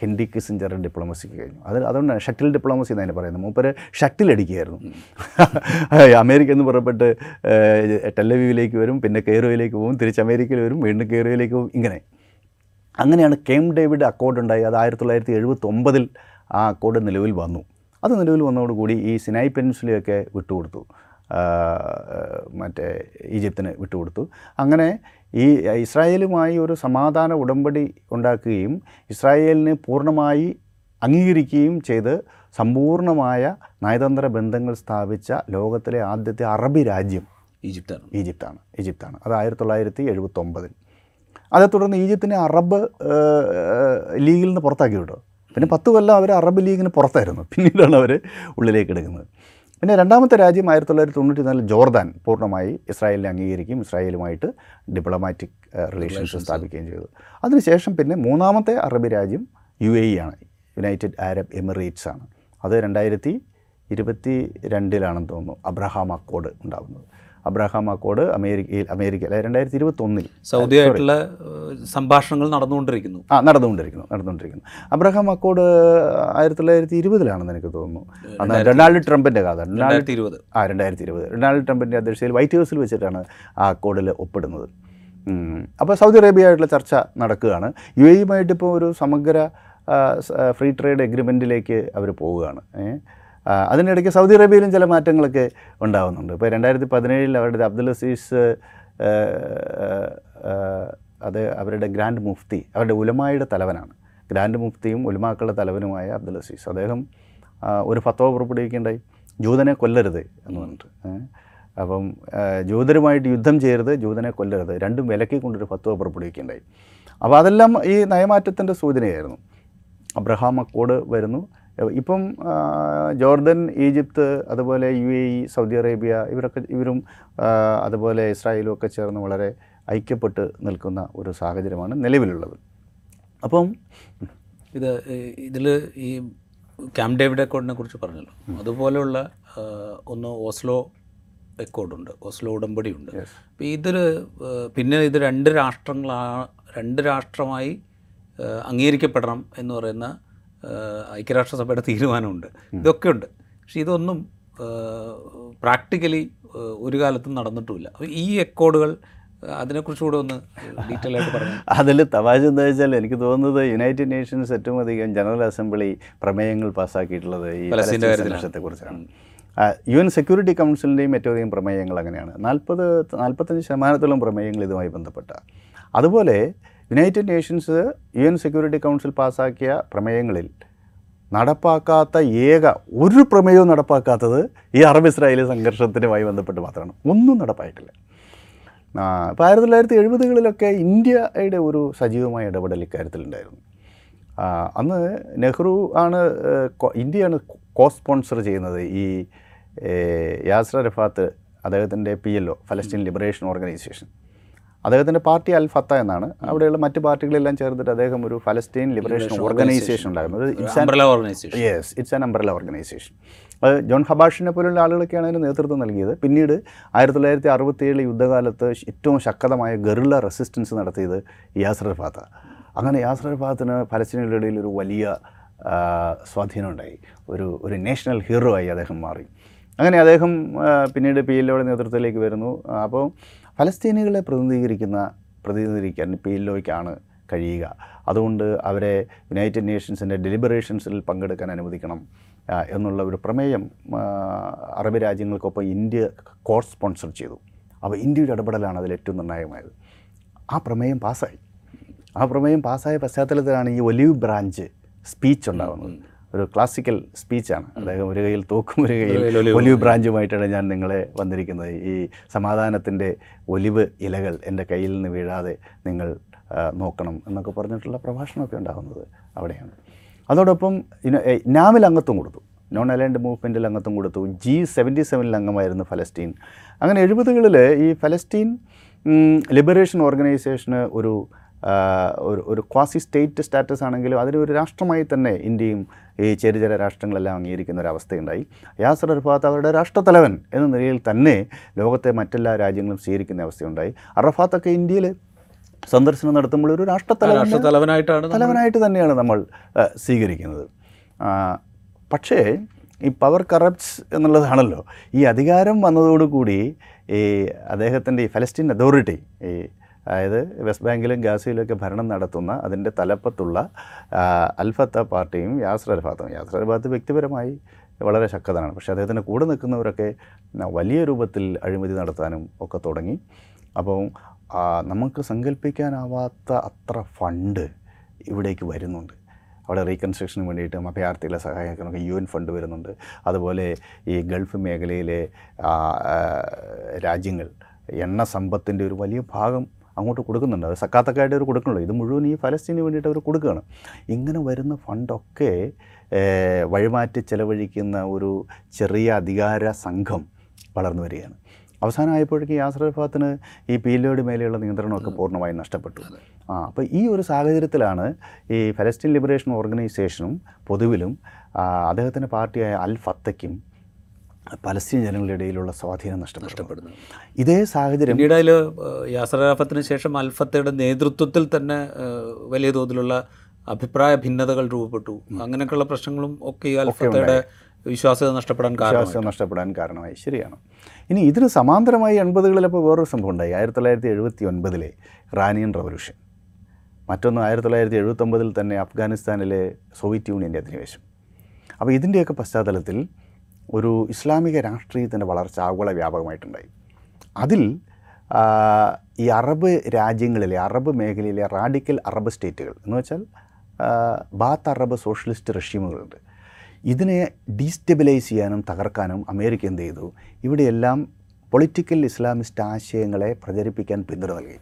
[SPEAKER 1] ഹെൻറി കിസിഞ്ചർ ഡിപ്ലോമസിക്ക് കഴിഞ്ഞു. അത് അതുകൊണ്ടാണ് ഷട്ടിൽ ഡിപ്ലോമസി എന്നതിന് പറയുന്നത്. മൂപ്പര് ഷട്ടിൽ അടിക്കുകയായിരുന്നു. അമേരിക്ക എന്ന് പുറപ്പെട്ട് ടെല്ലവ്യൂവിലേക്ക് ടെല്ലവീവിലേക്ക് വരും പിന്നെ കെയ്റോയിലേക്ക് പോകും തിരിച്ച് അമേരിക്കയിൽ വരും വീണ്ടും കെയ്റോയിലേക്ക് പോകും ഇങ്ങനെ. അങ്ങനെയാണ് കെം ഡേവിഡ് അക്കോർഡ് ഉണ്ടായി. അത് ആയിരത്തി തൊള്ളായിരത്തി എഴുപത്തി ഒമ്പതിൽ ആ അക്കോർഡ് നിലവിൽ വന്നു. അത് നിലവിൽ വന്നതോടുകൂടി ഈ സിനായ് പെൻസിലൊക്കെ വിട്ടുകൊടുത്തു. മറ്റേ ഈജിപ്തിന് വിട്ടുകൊടുത്തു. അങ്ങനെ ഈ ഇസ്രായേലുമായി ഒരു സമാധാന ഉടമ്പടി ഉണ്ടാക്കുകയും ഇസ്രായേലിനെ പൂർണമായി അംഗീകരിക്കുകയും ചെയ്ത് സമ്പൂർണമായ നയതന്ത്ര ബന്ധങ്ങൾ സ്ഥാപിച്ച ലോകത്തിലെ ആദ്യത്തെ അറബി രാജ്യം
[SPEAKER 2] ഈജിപ്താണ്.
[SPEAKER 1] ഈജിപ്താണ്. ഈജിപ്താണ്. അത് ആയിരത്തി തൊള്ളായിരത്തി എഴുപത്തൊമ്പതിൽ അതേ തുടർന്ന് ഈജിപ്തിനെ അറബ് ലീഗിൽ നിന്ന് പുറത്താക്കി വിട്ടു പിന്നെ പത്ത് കൊല്ലം അവർ അറബ് ലീഗിന് പുറത്തായിരുന്നു. പിന്നീടാണ് അവർ ഉള്ളിലേക്ക് എടുക്കുന്നത്. പിന്നെ രണ്ടാമത്തെ രാജ്യം ആയിരത്തി തൊള്ളായിരത്തി തൊണ്ണൂറ്റി നാലിൽ ജോർദാൻ പൂർണമായി ഇസ്രായേലിനെ അംഗീകരിക്കുകയും ഇസ്രായേലുമായിട്ട് ഡിപ്ലോമാറ്റിക് റിലേഷൻസ് സ്ഥാപിക്കുകയും ചെയ്തു. അതിനുശേഷം പിന്നെ മൂന്നാമത്തെ അറബ് രാജ്യം യു എ ഇ ആണ് യുണൈറ്റഡ് അറബ് എമിറേറ്റ്സ് ആണ്. അത് രണ്ടായിരത്തി ഇരുപത്തി രണ്ടിലാണെന്ന് തോന്നുന്നു അബ്രഹാം അക്കോഡ് ഉണ്ടാകുന്നത് അബ്രഹാം അക്കോഡ് അമേരിക്കയിൽ അമേരിക്ക അല്ലെ രണ്ടായിരത്തി ഇരുപത്തൊന്നിൽ
[SPEAKER 2] സൗദിയായിട്ടുള്ള ഏഹ്, സംഭാഷണങ്ങൾ നടന്നുകൊണ്ടിരിക്കുന്നു.
[SPEAKER 1] ആ നടന്നുകൊണ്ടിരിക്കുന്നു നടന്നുകൊണ്ടിരിക്കുന്നു. അബ്രഹാം അക്കോഡ് ആയിരത്തി തൊള്ളായിരത്തി ഇരുപതിലാണെന്ന് എനിക്ക് തോന്നുന്നു. അന്ന് ഡൊണാൾഡ് ട്രംപിന്റെ കഥ.
[SPEAKER 2] രണ്ടായിരത്തി ഇരുപത്
[SPEAKER 1] ആ രണ്ടായിരത്തി ഇരുപത് ഡൊണാൾഡ് ട്രംപിന്റെ അധ്യക്ഷതയിൽ വൈറ്റ് ഹൗസിൽ വെച്ചിട്ടാണ് ആ അക്കോഡിൽ ഒപ്പിടുന്നത്. അപ്പോൾ സൗദി അറേബ്യയായിട്ടുള്ള ചർച്ച നടക്കുകയാണ്. യു എയുമായിട്ട് ഇപ്പോൾ ഒരു സമഗ്ര ഫ്രീ ട്രേഡ് എഗ്രിമെന്റിലേക്ക് അവർ പോവുകയാണ്. ഏ. അതിനിടയ്ക്ക് സൗദി അറേബ്യയിലും ചില മാറ്റങ്ങളൊക്കെ ഉണ്ടാകുന്നുണ്ട് ഇപ്പോൾ രണ്ടായിരത്തി പതിനേഴിൽ അവരുടെ അബ്ദുൽ അസീസ് അത് അവരുടെ ഗ്രാൻഡ് മുഫ്തി അവരുടെ ഉലമായുടെ തലവനാണ്. ഗ്രാൻഡ് മുഫ്തിയും ഉലമാക്കളുടെ തലവനുമായ അബ്ദുൽ അസീസ്. അദ്ദേഹം ഒരു ഫത്വ പുറപ്പെടുവിക്കേണ്ടായി. ജൂതനെ കൊല്ലരുത് എന്ന് പറഞ്ഞിട്ട് അപ്പം ജൂതരുമായിട്ട് യുദ്ധം ചെയ്യരുത് ജൂതനെ കൊല്ലരുത്. രണ്ടും വിലക്കി കൊണ്ടൊരു ഫത്വ പുറപ്പെടുവിക്കേണ്ടായി. അപ്പോൾ അതെല്ലാം ഈ നയമാറ്റത്തിന്റെ സൂചനയായിരുന്നു. അബ്രഹാം അക്കോഡ് വരുന്നു. ഇപ്പം ജോർദൻ ഈജിപ്ത് അതുപോലെ U A E Saudi Arabia ഇവരൊക്കെ ഇവരും അതുപോലെ ഇസ്രായേലും ഒക്കെ ചേർന്ന് വളരെ ഐക്യപ്പെട്ട് നിൽക്കുന്ന ഒരു സാഹചര്യമാണ് നിലവിലുള്ളത്. അപ്പം
[SPEAKER 2] ഇത് ഇതിൽ ഈ ക്യാമ്പ് ഡേവിഡ് അക്കോർഡിനെ കുറിച്ച് പറഞ്ഞല്ലോ. അതുപോലെയുള്ള ഒന്ന് ഓസ്ലോ അക്കോർഡുണ്ട് ഓസ്ലോ ഉടമ്പടിയുണ്ട്. അപ്പോൾ ഇതിൽ പിന്നെ ഇത് രണ്ട് രാഷ്ട്രങ്ങളാണ് രണ്ട് രാഷ്ട്രമായി അംഗീകരിക്കപ്പെടണം എന്ന് പറയുന്ന ഐക്യരാഷ്ട്രസഭയുടെ തീരുമാനമുണ്ട്. ഇതൊക്കെയുണ്ട്. പക്ഷേ ഇതൊന്നും പ്രാക്ടിക്കലി ഒരു കാലത്തും നടന്നിട്ടുമില്ല. ഈ എക്കോഡുകൾ അതിനെക്കുറിച്ച് കൂടെ ഒന്ന് ഡീറ്റെയിൽ ആയിട്ട് പറഞ്ഞു
[SPEAKER 1] അതിൽ തമാശ എന്താ വെച്ചാൽ എനിക്ക് തോന്നുന്നത് യുണൈറ്റഡ് നേഷൻസ് ഏറ്റവും അധികം ജനറൽ അസംബ്ലി പ്രമേയങ്ങൾ പാസ്സാക്കിയിട്ടുള്ളത് ഈ
[SPEAKER 2] ലക്ഷത്തെക്കുറിച്ചാണ്.
[SPEAKER 1] സംഘർഷത്തെക്കുറിച്ചാണ്. യു എൻ സെക്യൂരിറ്റി കൗൺസിലിന്റെയും ഏറ്റവും അധികം പ്രമേയങ്ങൾ അങ്ങനെയാണ്. നാൽപ്പത് നാൽപ്പത്തഞ്ച് ശതമാനത്തോളം പ്രമേയങ്ങൾ ഇതുമായി ബന്ധപ്പെട്ട. അതുപോലെ United Nations U N security council പാസ്സാക്കിയ പ്രമേയങ്ങളിൽ നടപ്പാക്കാത്ത ഏക ഒരു പ്രമേയവും നടപ്പാക്കാത്തത് ഈ അറബ് ഇസ്രായേലി സംഘർഷത്തിനുമായി ബന്ധപ്പെട്ട് മാത്രമാണ്. ഒന്നും നടപ്പായിട്ടില്ല. ഇപ്പോൾ ആയിരത്തി തൊള്ളായിരത്തി എഴുപതുകളിലൊക്കെ ഇന്ത്യയുടെ ഒരു സജീവമായ ഇടപെടൽ ഇക്കാര്യത്തിലുണ്ടായിരുന്നു. അന്ന് നെഹ്റു ആണ് ഇന്ത്യയാണ് കോ സ്പോൺസർ ചെയ്യുന്നത് ഈ യാസ്ര റഫാത്ത് അദ്ദേഹത്തിന്റെ P L O Palestine liberation organization അദ്ദേഹത്തിന്റെ പാർട്ടി അൽ ഫത്ത എന്നാണ്. അവിടെയുള്ള മറ്റു പാർട്ടികളെല്ലാം ചേർന്നിട്ട് അദ്ദേഹം ഒരു ഫലസ്തീൻ ലിബറേഷൻ ഓർഗനൈസേഷൻ ഉണ്ടായിരുന്നു. It's
[SPEAKER 2] umbrella organization
[SPEAKER 1] yes it's an umbrella organization അത് ജോൺ ഹബാഷിനെ പോലുള്ള ആളുകളൊക്കെയാണ് അതിന് നേതൃത്വം നൽകിയത്. പിന്നീട് ആയിരത്തി തൊള്ളായിരത്തി അറുപത്തിയേഴ് യുദ്ധകാലത്ത് ഏറ്റവും ശക്തമായ ഗറില്ല റെസിസ്റ്റൻസ് നടത്തിയത് യാസർ ഫാത്ത. അങ്ങനെ യാസർ ഫാത്തിന് ഫലസ്തീനികളുടെ ഇടയിൽ ഒരു വലിയ സ്വാധീനം സ്വാധീനമുണ്ടായി ഒരു ഒരു നാഷണൽ ഹീറോ ആയി അദ്ദേഹം മാറി. അങ്ങനെ അദ്ദേഹം പിന്നീട് പി എൽ ഒയുടെ നേതൃത്വത്തിലേക്ക് വരുന്നു. അപ്പോൾ ഫലസ്തീനികളെ പ്രതിനിധീകരിക്കുന്ന പ്രതിനിധീകരിക്കാൻ പി എൽ കഴിയുക. അതുകൊണ്ട് അവരെ യുണൈറ്റഡ് നേഷൻസിന്റെ ഡെലിബറേഷൻസിൽ പങ്കെടുക്കാൻ അനുവദിക്കണം എന്നുള്ള ഒരു പ്രമേയം അറബ് രാജ്യങ്ങൾക്കൊപ്പം ഇന്ത്യ കോ സ്പോൺസർ ചെയ്തു. അപ്പോൾ ഇന്ത്യയുടെ ഇടപെടലാണ് അതിൽ ഏറ്റവും നിർണായകമായത്. ആ പ്രമേയം പാസ്സായി. ആ പ്രമേയം പാസ്സായ പശ്ചാത്തലത്തിലാണ് ഈ ഒലിവ് ബ്രാഞ്ച് സ്പീച്ച് ഉണ്ടാകുന്നത്. ഒരു ക്ലാസിക്കൽ സ്പീച്ചാണ് അദ്ദേഹം ഒരു കയ്യിൽ തോക്കും ഒരു
[SPEAKER 2] കയ്യിൽ ഒലിവ്.
[SPEAKER 1] ബ്രാഞ്ചുമായിട്ടാണ് ഞാൻ നിങ്ങളെ വന്നിരിക്കുന്നത്. ഈ സമാധാനത്തിന്റെ ഒലിവ് ഇലകൾ എന്റെ കയ്യിൽ നിന്ന് വീഴാതെ നിങ്ങൾ നോക്കണം എന്നൊക്കെ പറഞ്ഞിട്ടുള്ള പ്രഭാഷണമൊക്കെ ഉണ്ടാകുന്നത് അവിടെയാണ്. അതോടൊപ്പം നാമിൽ അംഗത്വം കൊടുത്തു. നോൺ അലൈൻഡ് മൂവ്മെന്റിൽ അംഗത്വം കൊടുത്തു. ജി സെവന്റി സെവനിൽ അംഗമായിരുന്നു ഫലസ്തീൻ. അങ്ങനെ എഴുപതുകളിൽ ഈ ഫലസ്തീൻ ലിബറേഷൻ ഓർഗനൈസേഷന് ഒരു ഒരു ഒരു ക്വാസി സ്റ്റേറ്റ് സ്റ്റാറ്റസ് ആണെങ്കിലും അതിന് ഒരു രാഷ്ട്രമായി തന്നെ ഇന്ത്യയും ഈ ചെറിയ ചെറിയ രാഷ്ട്രങ്ങളെല്ലാം അംഗീകരിക്കുന്ന ഒരു അവസ്ഥയുണ്ടായി. യാസർ അറഫാത്ത് അവരുടെ രാഷ്ട്രത്തലവൻ എന്ന നിലയിൽ തന്നെ ലോകത്തെ മറ്റെല്ലാ രാജ്യങ്ങളും സ്വീകരിക്കുന്ന അവസ്ഥയുണ്ടായി. അറഫാത്തൊക്കെ ഇന്ത്യയിൽ സന്ദർശനം നടത്തുമ്പോൾ ഒരു
[SPEAKER 2] രാഷ്ട്രത്തലവനായിട്ടാണ്
[SPEAKER 1] തലവനായിട്ട് തന്നെയാണ് നമ്മൾ സ്വീകരിക്കുന്നത്. പക്ഷേ ഈ പവർ കറപ്റ്റ്സ് എന്നുള്ളതാണല്ലോ. ഈ അധികാരം വന്നതോടുകൂടി ഈ അദ്ദേഹത്തിന്റെ ഈ ഫലസ്തീൻ അതോറിറ്റി ഈ അതായത് വെസ്റ്റ് ബാങ്കിലും ഗാസയിലൊക്കെ ഭരണം നടത്തുന്ന അതിന്റെ തലപ്പത്തുള്ള അൽഫത്ത പാർട്ടിയും യാസർ അൽഫാത്തും. യാസർ അൽഫാത്ത് വ്യക്തിപരമായി വളരെ ശക്തനാണ്. പക്ഷേ അദ്ദേഹത്തിന്റെ കൂടെ നിൽക്കുന്നവരൊക്കെ വലിയ രൂപത്തിൽ അഴിമതി നടത്താനും ഒക്കെ തുടങ്ങി. അപ്പം നമുക്ക് സങ്കല്പിക്കാനാവാത്ത അത്ര ഫണ്ട് ഇവിടേക്ക് വരുന്നുണ്ട്. അവിടെ റീകൺസ്ട്രക്ഷന് വേണ്ടിയിട്ടും അഭയാർത്ഥികളെ സഹായിക്കാനൊക്കെ യു എൻ ഫണ്ട് വരുന്നുണ്ട്. അതുപോലെ ഈ ഗൾഫ് മേഖലയിലെ രാജ്യങ്ങൾ എണ്ണ സമ്പത്തിന്റെ ഒരു വലിയ ഭാഗം അങ്ങോട്ട് കൊടുക്കുന്നുണ്ട്. അത് സക്കാത്തക്കായിട്ട് അവർ കൊടുക്കണല്ലോ. ഇത് മുഴുവൻ ഈ ഫലസ്തീന് വേണ്ടിയിട്ട് അവർ കൊടുക്കുകയാണ്. ഇങ്ങനെ വരുന്ന ഫണ്ടൊക്കെ വഴിമാറ്റി ചെലവഴിക്കുന്ന ഒരു ചെറിയ അധികാര സംഘം വളർന്നു വരികയാണ്. അവസാനമായപ്പോഴേക്കും യാസർ അറഫാത്തിന് ഈ പീലോയുടെ മേലെയുള്ള നിയന്ത്രണമൊക്കെ പൂർണമായും നഷ്ടപ്പെട്ടു. ആ അപ്പോൾ ഈ ഒരു സാഹചര്യത്തിലാണ് ഈ ഫലസ്തീൻ ലിബറേഷൻ ഓർഗനൈസേഷനും പൊതുവിലും അദ്ദേഹത്തിന്റെ പാർട്ടിയായ അൽ ഫത്തയ്ക്കും പലസ്തീൻ ജനങ്ങളുടെ ഇടയിലുള്ള സ്വാധീനം നഷ്ടപ്പെടുന്നു. ഇതേ സാഹചര്യം
[SPEAKER 2] പിന്നീട് അതിൽ യാസർ അറാഫത്തിന് ശേഷം അൽഫത്തയുടെ നേതൃത്വത്തിൽ തന്നെ വലിയ തോതിലുള്ള അഭിപ്രായ ഭിന്നതകൾ രൂപപ്പെട്ടു. അങ്ങനെയൊക്കെയുള്ള പ്രശ്നങ്ങളും ഒക്കെ ഈ അൽഫത്തയുടെ വിശ്വാസ്യത നഷ്ടപ്പെടാൻ കാരണം
[SPEAKER 1] നഷ്ടപ്പെടാൻ കാരണമായി. ശരിയാണ്. ഇനി ഇതിന് സമാന്തരമായി എൺപതുകളിലപ്പോൾ വേറൊരു സംഭവം ഉണ്ടായി. ആയിരത്തി തൊള്ളായിരത്തി എഴുപത്തി ഒൻപതിലെ റാനിയൻ റവല്യൂഷൻ. മറ്റൊന്ന് ആയിരത്തി തൊള്ളായിരത്തി എഴുപത്തൊമ്പതിൽ തന്നെ അഫ്ഗാനിസ്ഥാനിലെ സോവിയറ്റ് യൂണിയന്റെ അധിനിവേശം. അപ്പോൾ ഇതിന്റെയൊക്കെ പശ്ചാത്തലത്തിൽ ഒരു ഇസ്ലാമിക രാഷ്ട്രീയത്തിന്റെ വളർച്ച ആഗോള വ്യാപകമായിട്ടുണ്ടായി അതിൽ ഈ അറബ് രാജ്യങ്ങളിലെ അറബ് മേഖലയിലെ റാഡിക്കൽ അറബ് സ്റ്റേറ്റുകൾ എന്ന് വെച്ചാൽ ബാത്ത് അറബ് സോഷ്യലിസ്റ്റ് റഷ്യമുകളുണ്ട് ഇതിനെ ഡീസ്റ്റെബിലൈസ് ചെയ്യാനും തകർക്കാനും അമേരിക്ക എന്ത് ചെയ്തു? ഇവിടെയെല്ലാം പൊളിറ്റിക്കൽ ഇസ്ലാമിസ്റ്റ് ആശയങ്ങളെ പ്രചരിപ്പിക്കാൻ പിന്തുണ നൽകി.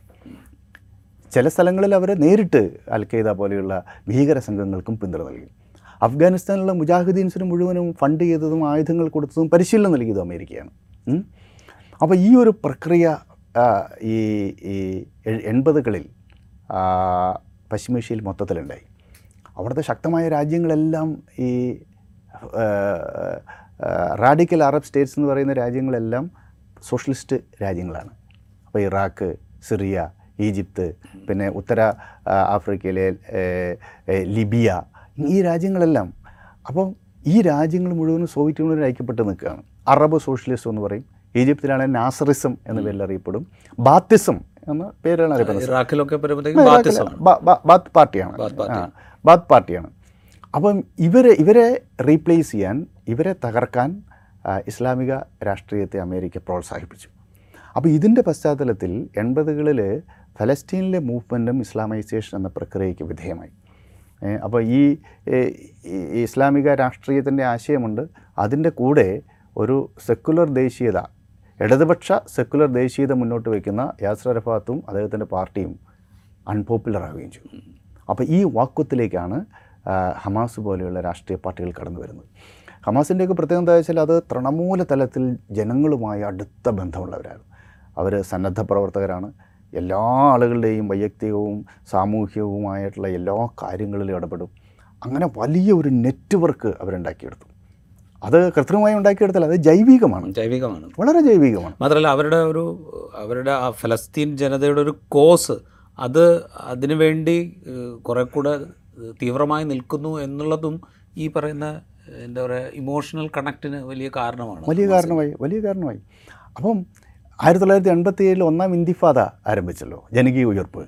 [SPEAKER 1] ചില സ്ഥലങ്ങളിൽ അവർ നേരിട്ട് അൽ ഖയ്ദ പോലെയുള്ള ഭീകര സംഘങ്ങൾക്കും പിന്തുണ നൽകി. അഫ്ഗാനിസ്ഥാനിലുള്ള മുജാഹിദീൻസിന് മുഴുവനും ഫണ്ട് ചെയ്തതും ആയുധങ്ങൾ കൊടുത്തതും പരിശീലനം നൽകിയതും അമേരിക്കയാണ്. അപ്പോൾ ഈ ഒരു പ്രക്രിയ ഈ ഈ എൺപതുകളിൽ പശ്ചിമേഷ്യയിൽ മൊത്തത്തിലുണ്ടായി. അവിടുത്തെ ശക്തമായ രാജ്യങ്ങളെല്ലാം ഈ റാഡിക്കൽ അറബ് സ്റ്റേറ്റ്സ് എന്ന് പറയുന്ന രാജ്യങ്ങളെല്ലാം സോഷ്യലിസ്റ്റ് രാജ്യങ്ങളാണ്. അപ്പോൾ ഇറാഖ് സിറിയ ഈജിപ്ത് പിന്നെ ഉത്തര ആഫ്രിക്കയിലെ ലിബിയ ഈ രാജ്യങ്ങളെല്ലാം. അപ്പം ഈ രാജ്യങ്ങൾ മുഴുവനും സോവിയറ്റ് യൂണിയനിൽ ഐക്യപ്പെട്ട് നിൽക്കുകയാണ്. അറബ് സോഷ്യലിസം എന്ന് പറയും. ഈജിപ്തിലാണ് നാസറിസം എന്ന പേരിൽ അറിയപ്പെടും. ബാത്തിസം എന്ന പേരാണ് അറിയപ്പെടുന്നത്. പാർട്ടിയാണ്.
[SPEAKER 2] Baath party.
[SPEAKER 1] പാർട്ടിയാണ്. അപ്പം ഇവരെ ഇവരെ റീപ്ലേസ് ചെയ്യാൻ ഇവരെ തകർക്കാൻ ഇസ്ലാമിക രാഷ്ട്രീയത്തെ അമേരിക്ക പ്രോത്സാഹിപ്പിച്ചു. അപ്പോൾ ഇതിന്റെ പശ്ചാത്തലത്തിൽ എൺപതുകളിൽ ഫലസ്തീനിലെ മൂവ്മെന്റും ഇസ്ലാമൈസേഷൻ എന്ന പ്രക്രിയയ്ക്ക് വിധേയമായി. അപ്പോൾ ഈ ഇസ്ലാമിക രാഷ്ട്രീയത്തിന്റെ ആശയമുണ്ട്. അതിന്റെ കൂടെ ഒരു സെക്കുലർ ദേശീയത ഇടതുപക്ഷ സെക്കുലർ ദേശീയത മുന്നോട്ട് വയ്ക്കുന്ന യാസർ അറഫാത്തും അദ്ദേഹത്തിന്റെ പാർട്ടിയും അൺപോപ്പുലർ ആവുകയും ചെയ്തു. അപ്പോൾ ഈ വാക്വത്തിലേക്കാണ് ഹമാസ് പോലെയുള്ള രാഷ്ട്രീയ പാർട്ടികൾ കടന്നു വരുന്നത്. ഹമാസിന്റെയൊക്കെ പ്രത്യേകത എന്താ വെച്ചാൽ അത് തൃണമൂല തലത്തിൽ ജനങ്ങളുമായി അടുത്ത ബന്ധമുള്ളവരായിരുന്നു. അവർ സന്നദ്ധ പ്രവർത്തകരാണ്. എല്ലാ ആളുകളുടെയും വൈയക്തികവും സാമൂഹികവുമായിട്ടുള്ള എല്ലാ കാര്യങ്ങളിലും ഇടപെടും. അങ്ങനെ വലിയ ഒരു നെറ്റ്വർക്ക് അവരുണ്ടാക്കിയെടുത്തു. അത് കൃത്രിമമായി ഉണ്ടാക്കിയെടുത്താൽ അത് ജൈവികമാണ്.
[SPEAKER 2] ജൈവികമാണ്.
[SPEAKER 1] വളരെ ജൈവികമാണ്.
[SPEAKER 2] മാത്രമല്ല അവരുടെ ഒരു അവരുടെ ആ ഫലസ്തീൻ ജനതയുടെ ഒരു കോസ് അത് അതിനു വേണ്ടി കുറെ കൂടെ തീവ്രമായി നിൽക്കുന്നു എന്നുള്ളതും ഈ പറയുന്ന എന്താ പറയുക ഇമോഷണൽ കണക്റ്റിന് വലിയ കാരണമാണ്.
[SPEAKER 1] വലിയ കാരണമായി വലിയ കാരണമായി. അപ്പം ആയിരത്തി തൊള്ളായിരത്തി എൺപത്തി ഏഴിൽ ഒന്നാം ഇന്തിഫാദ ആരംഭിച്ചല്ലോ ജനകീയ ഉയർപ്പ്.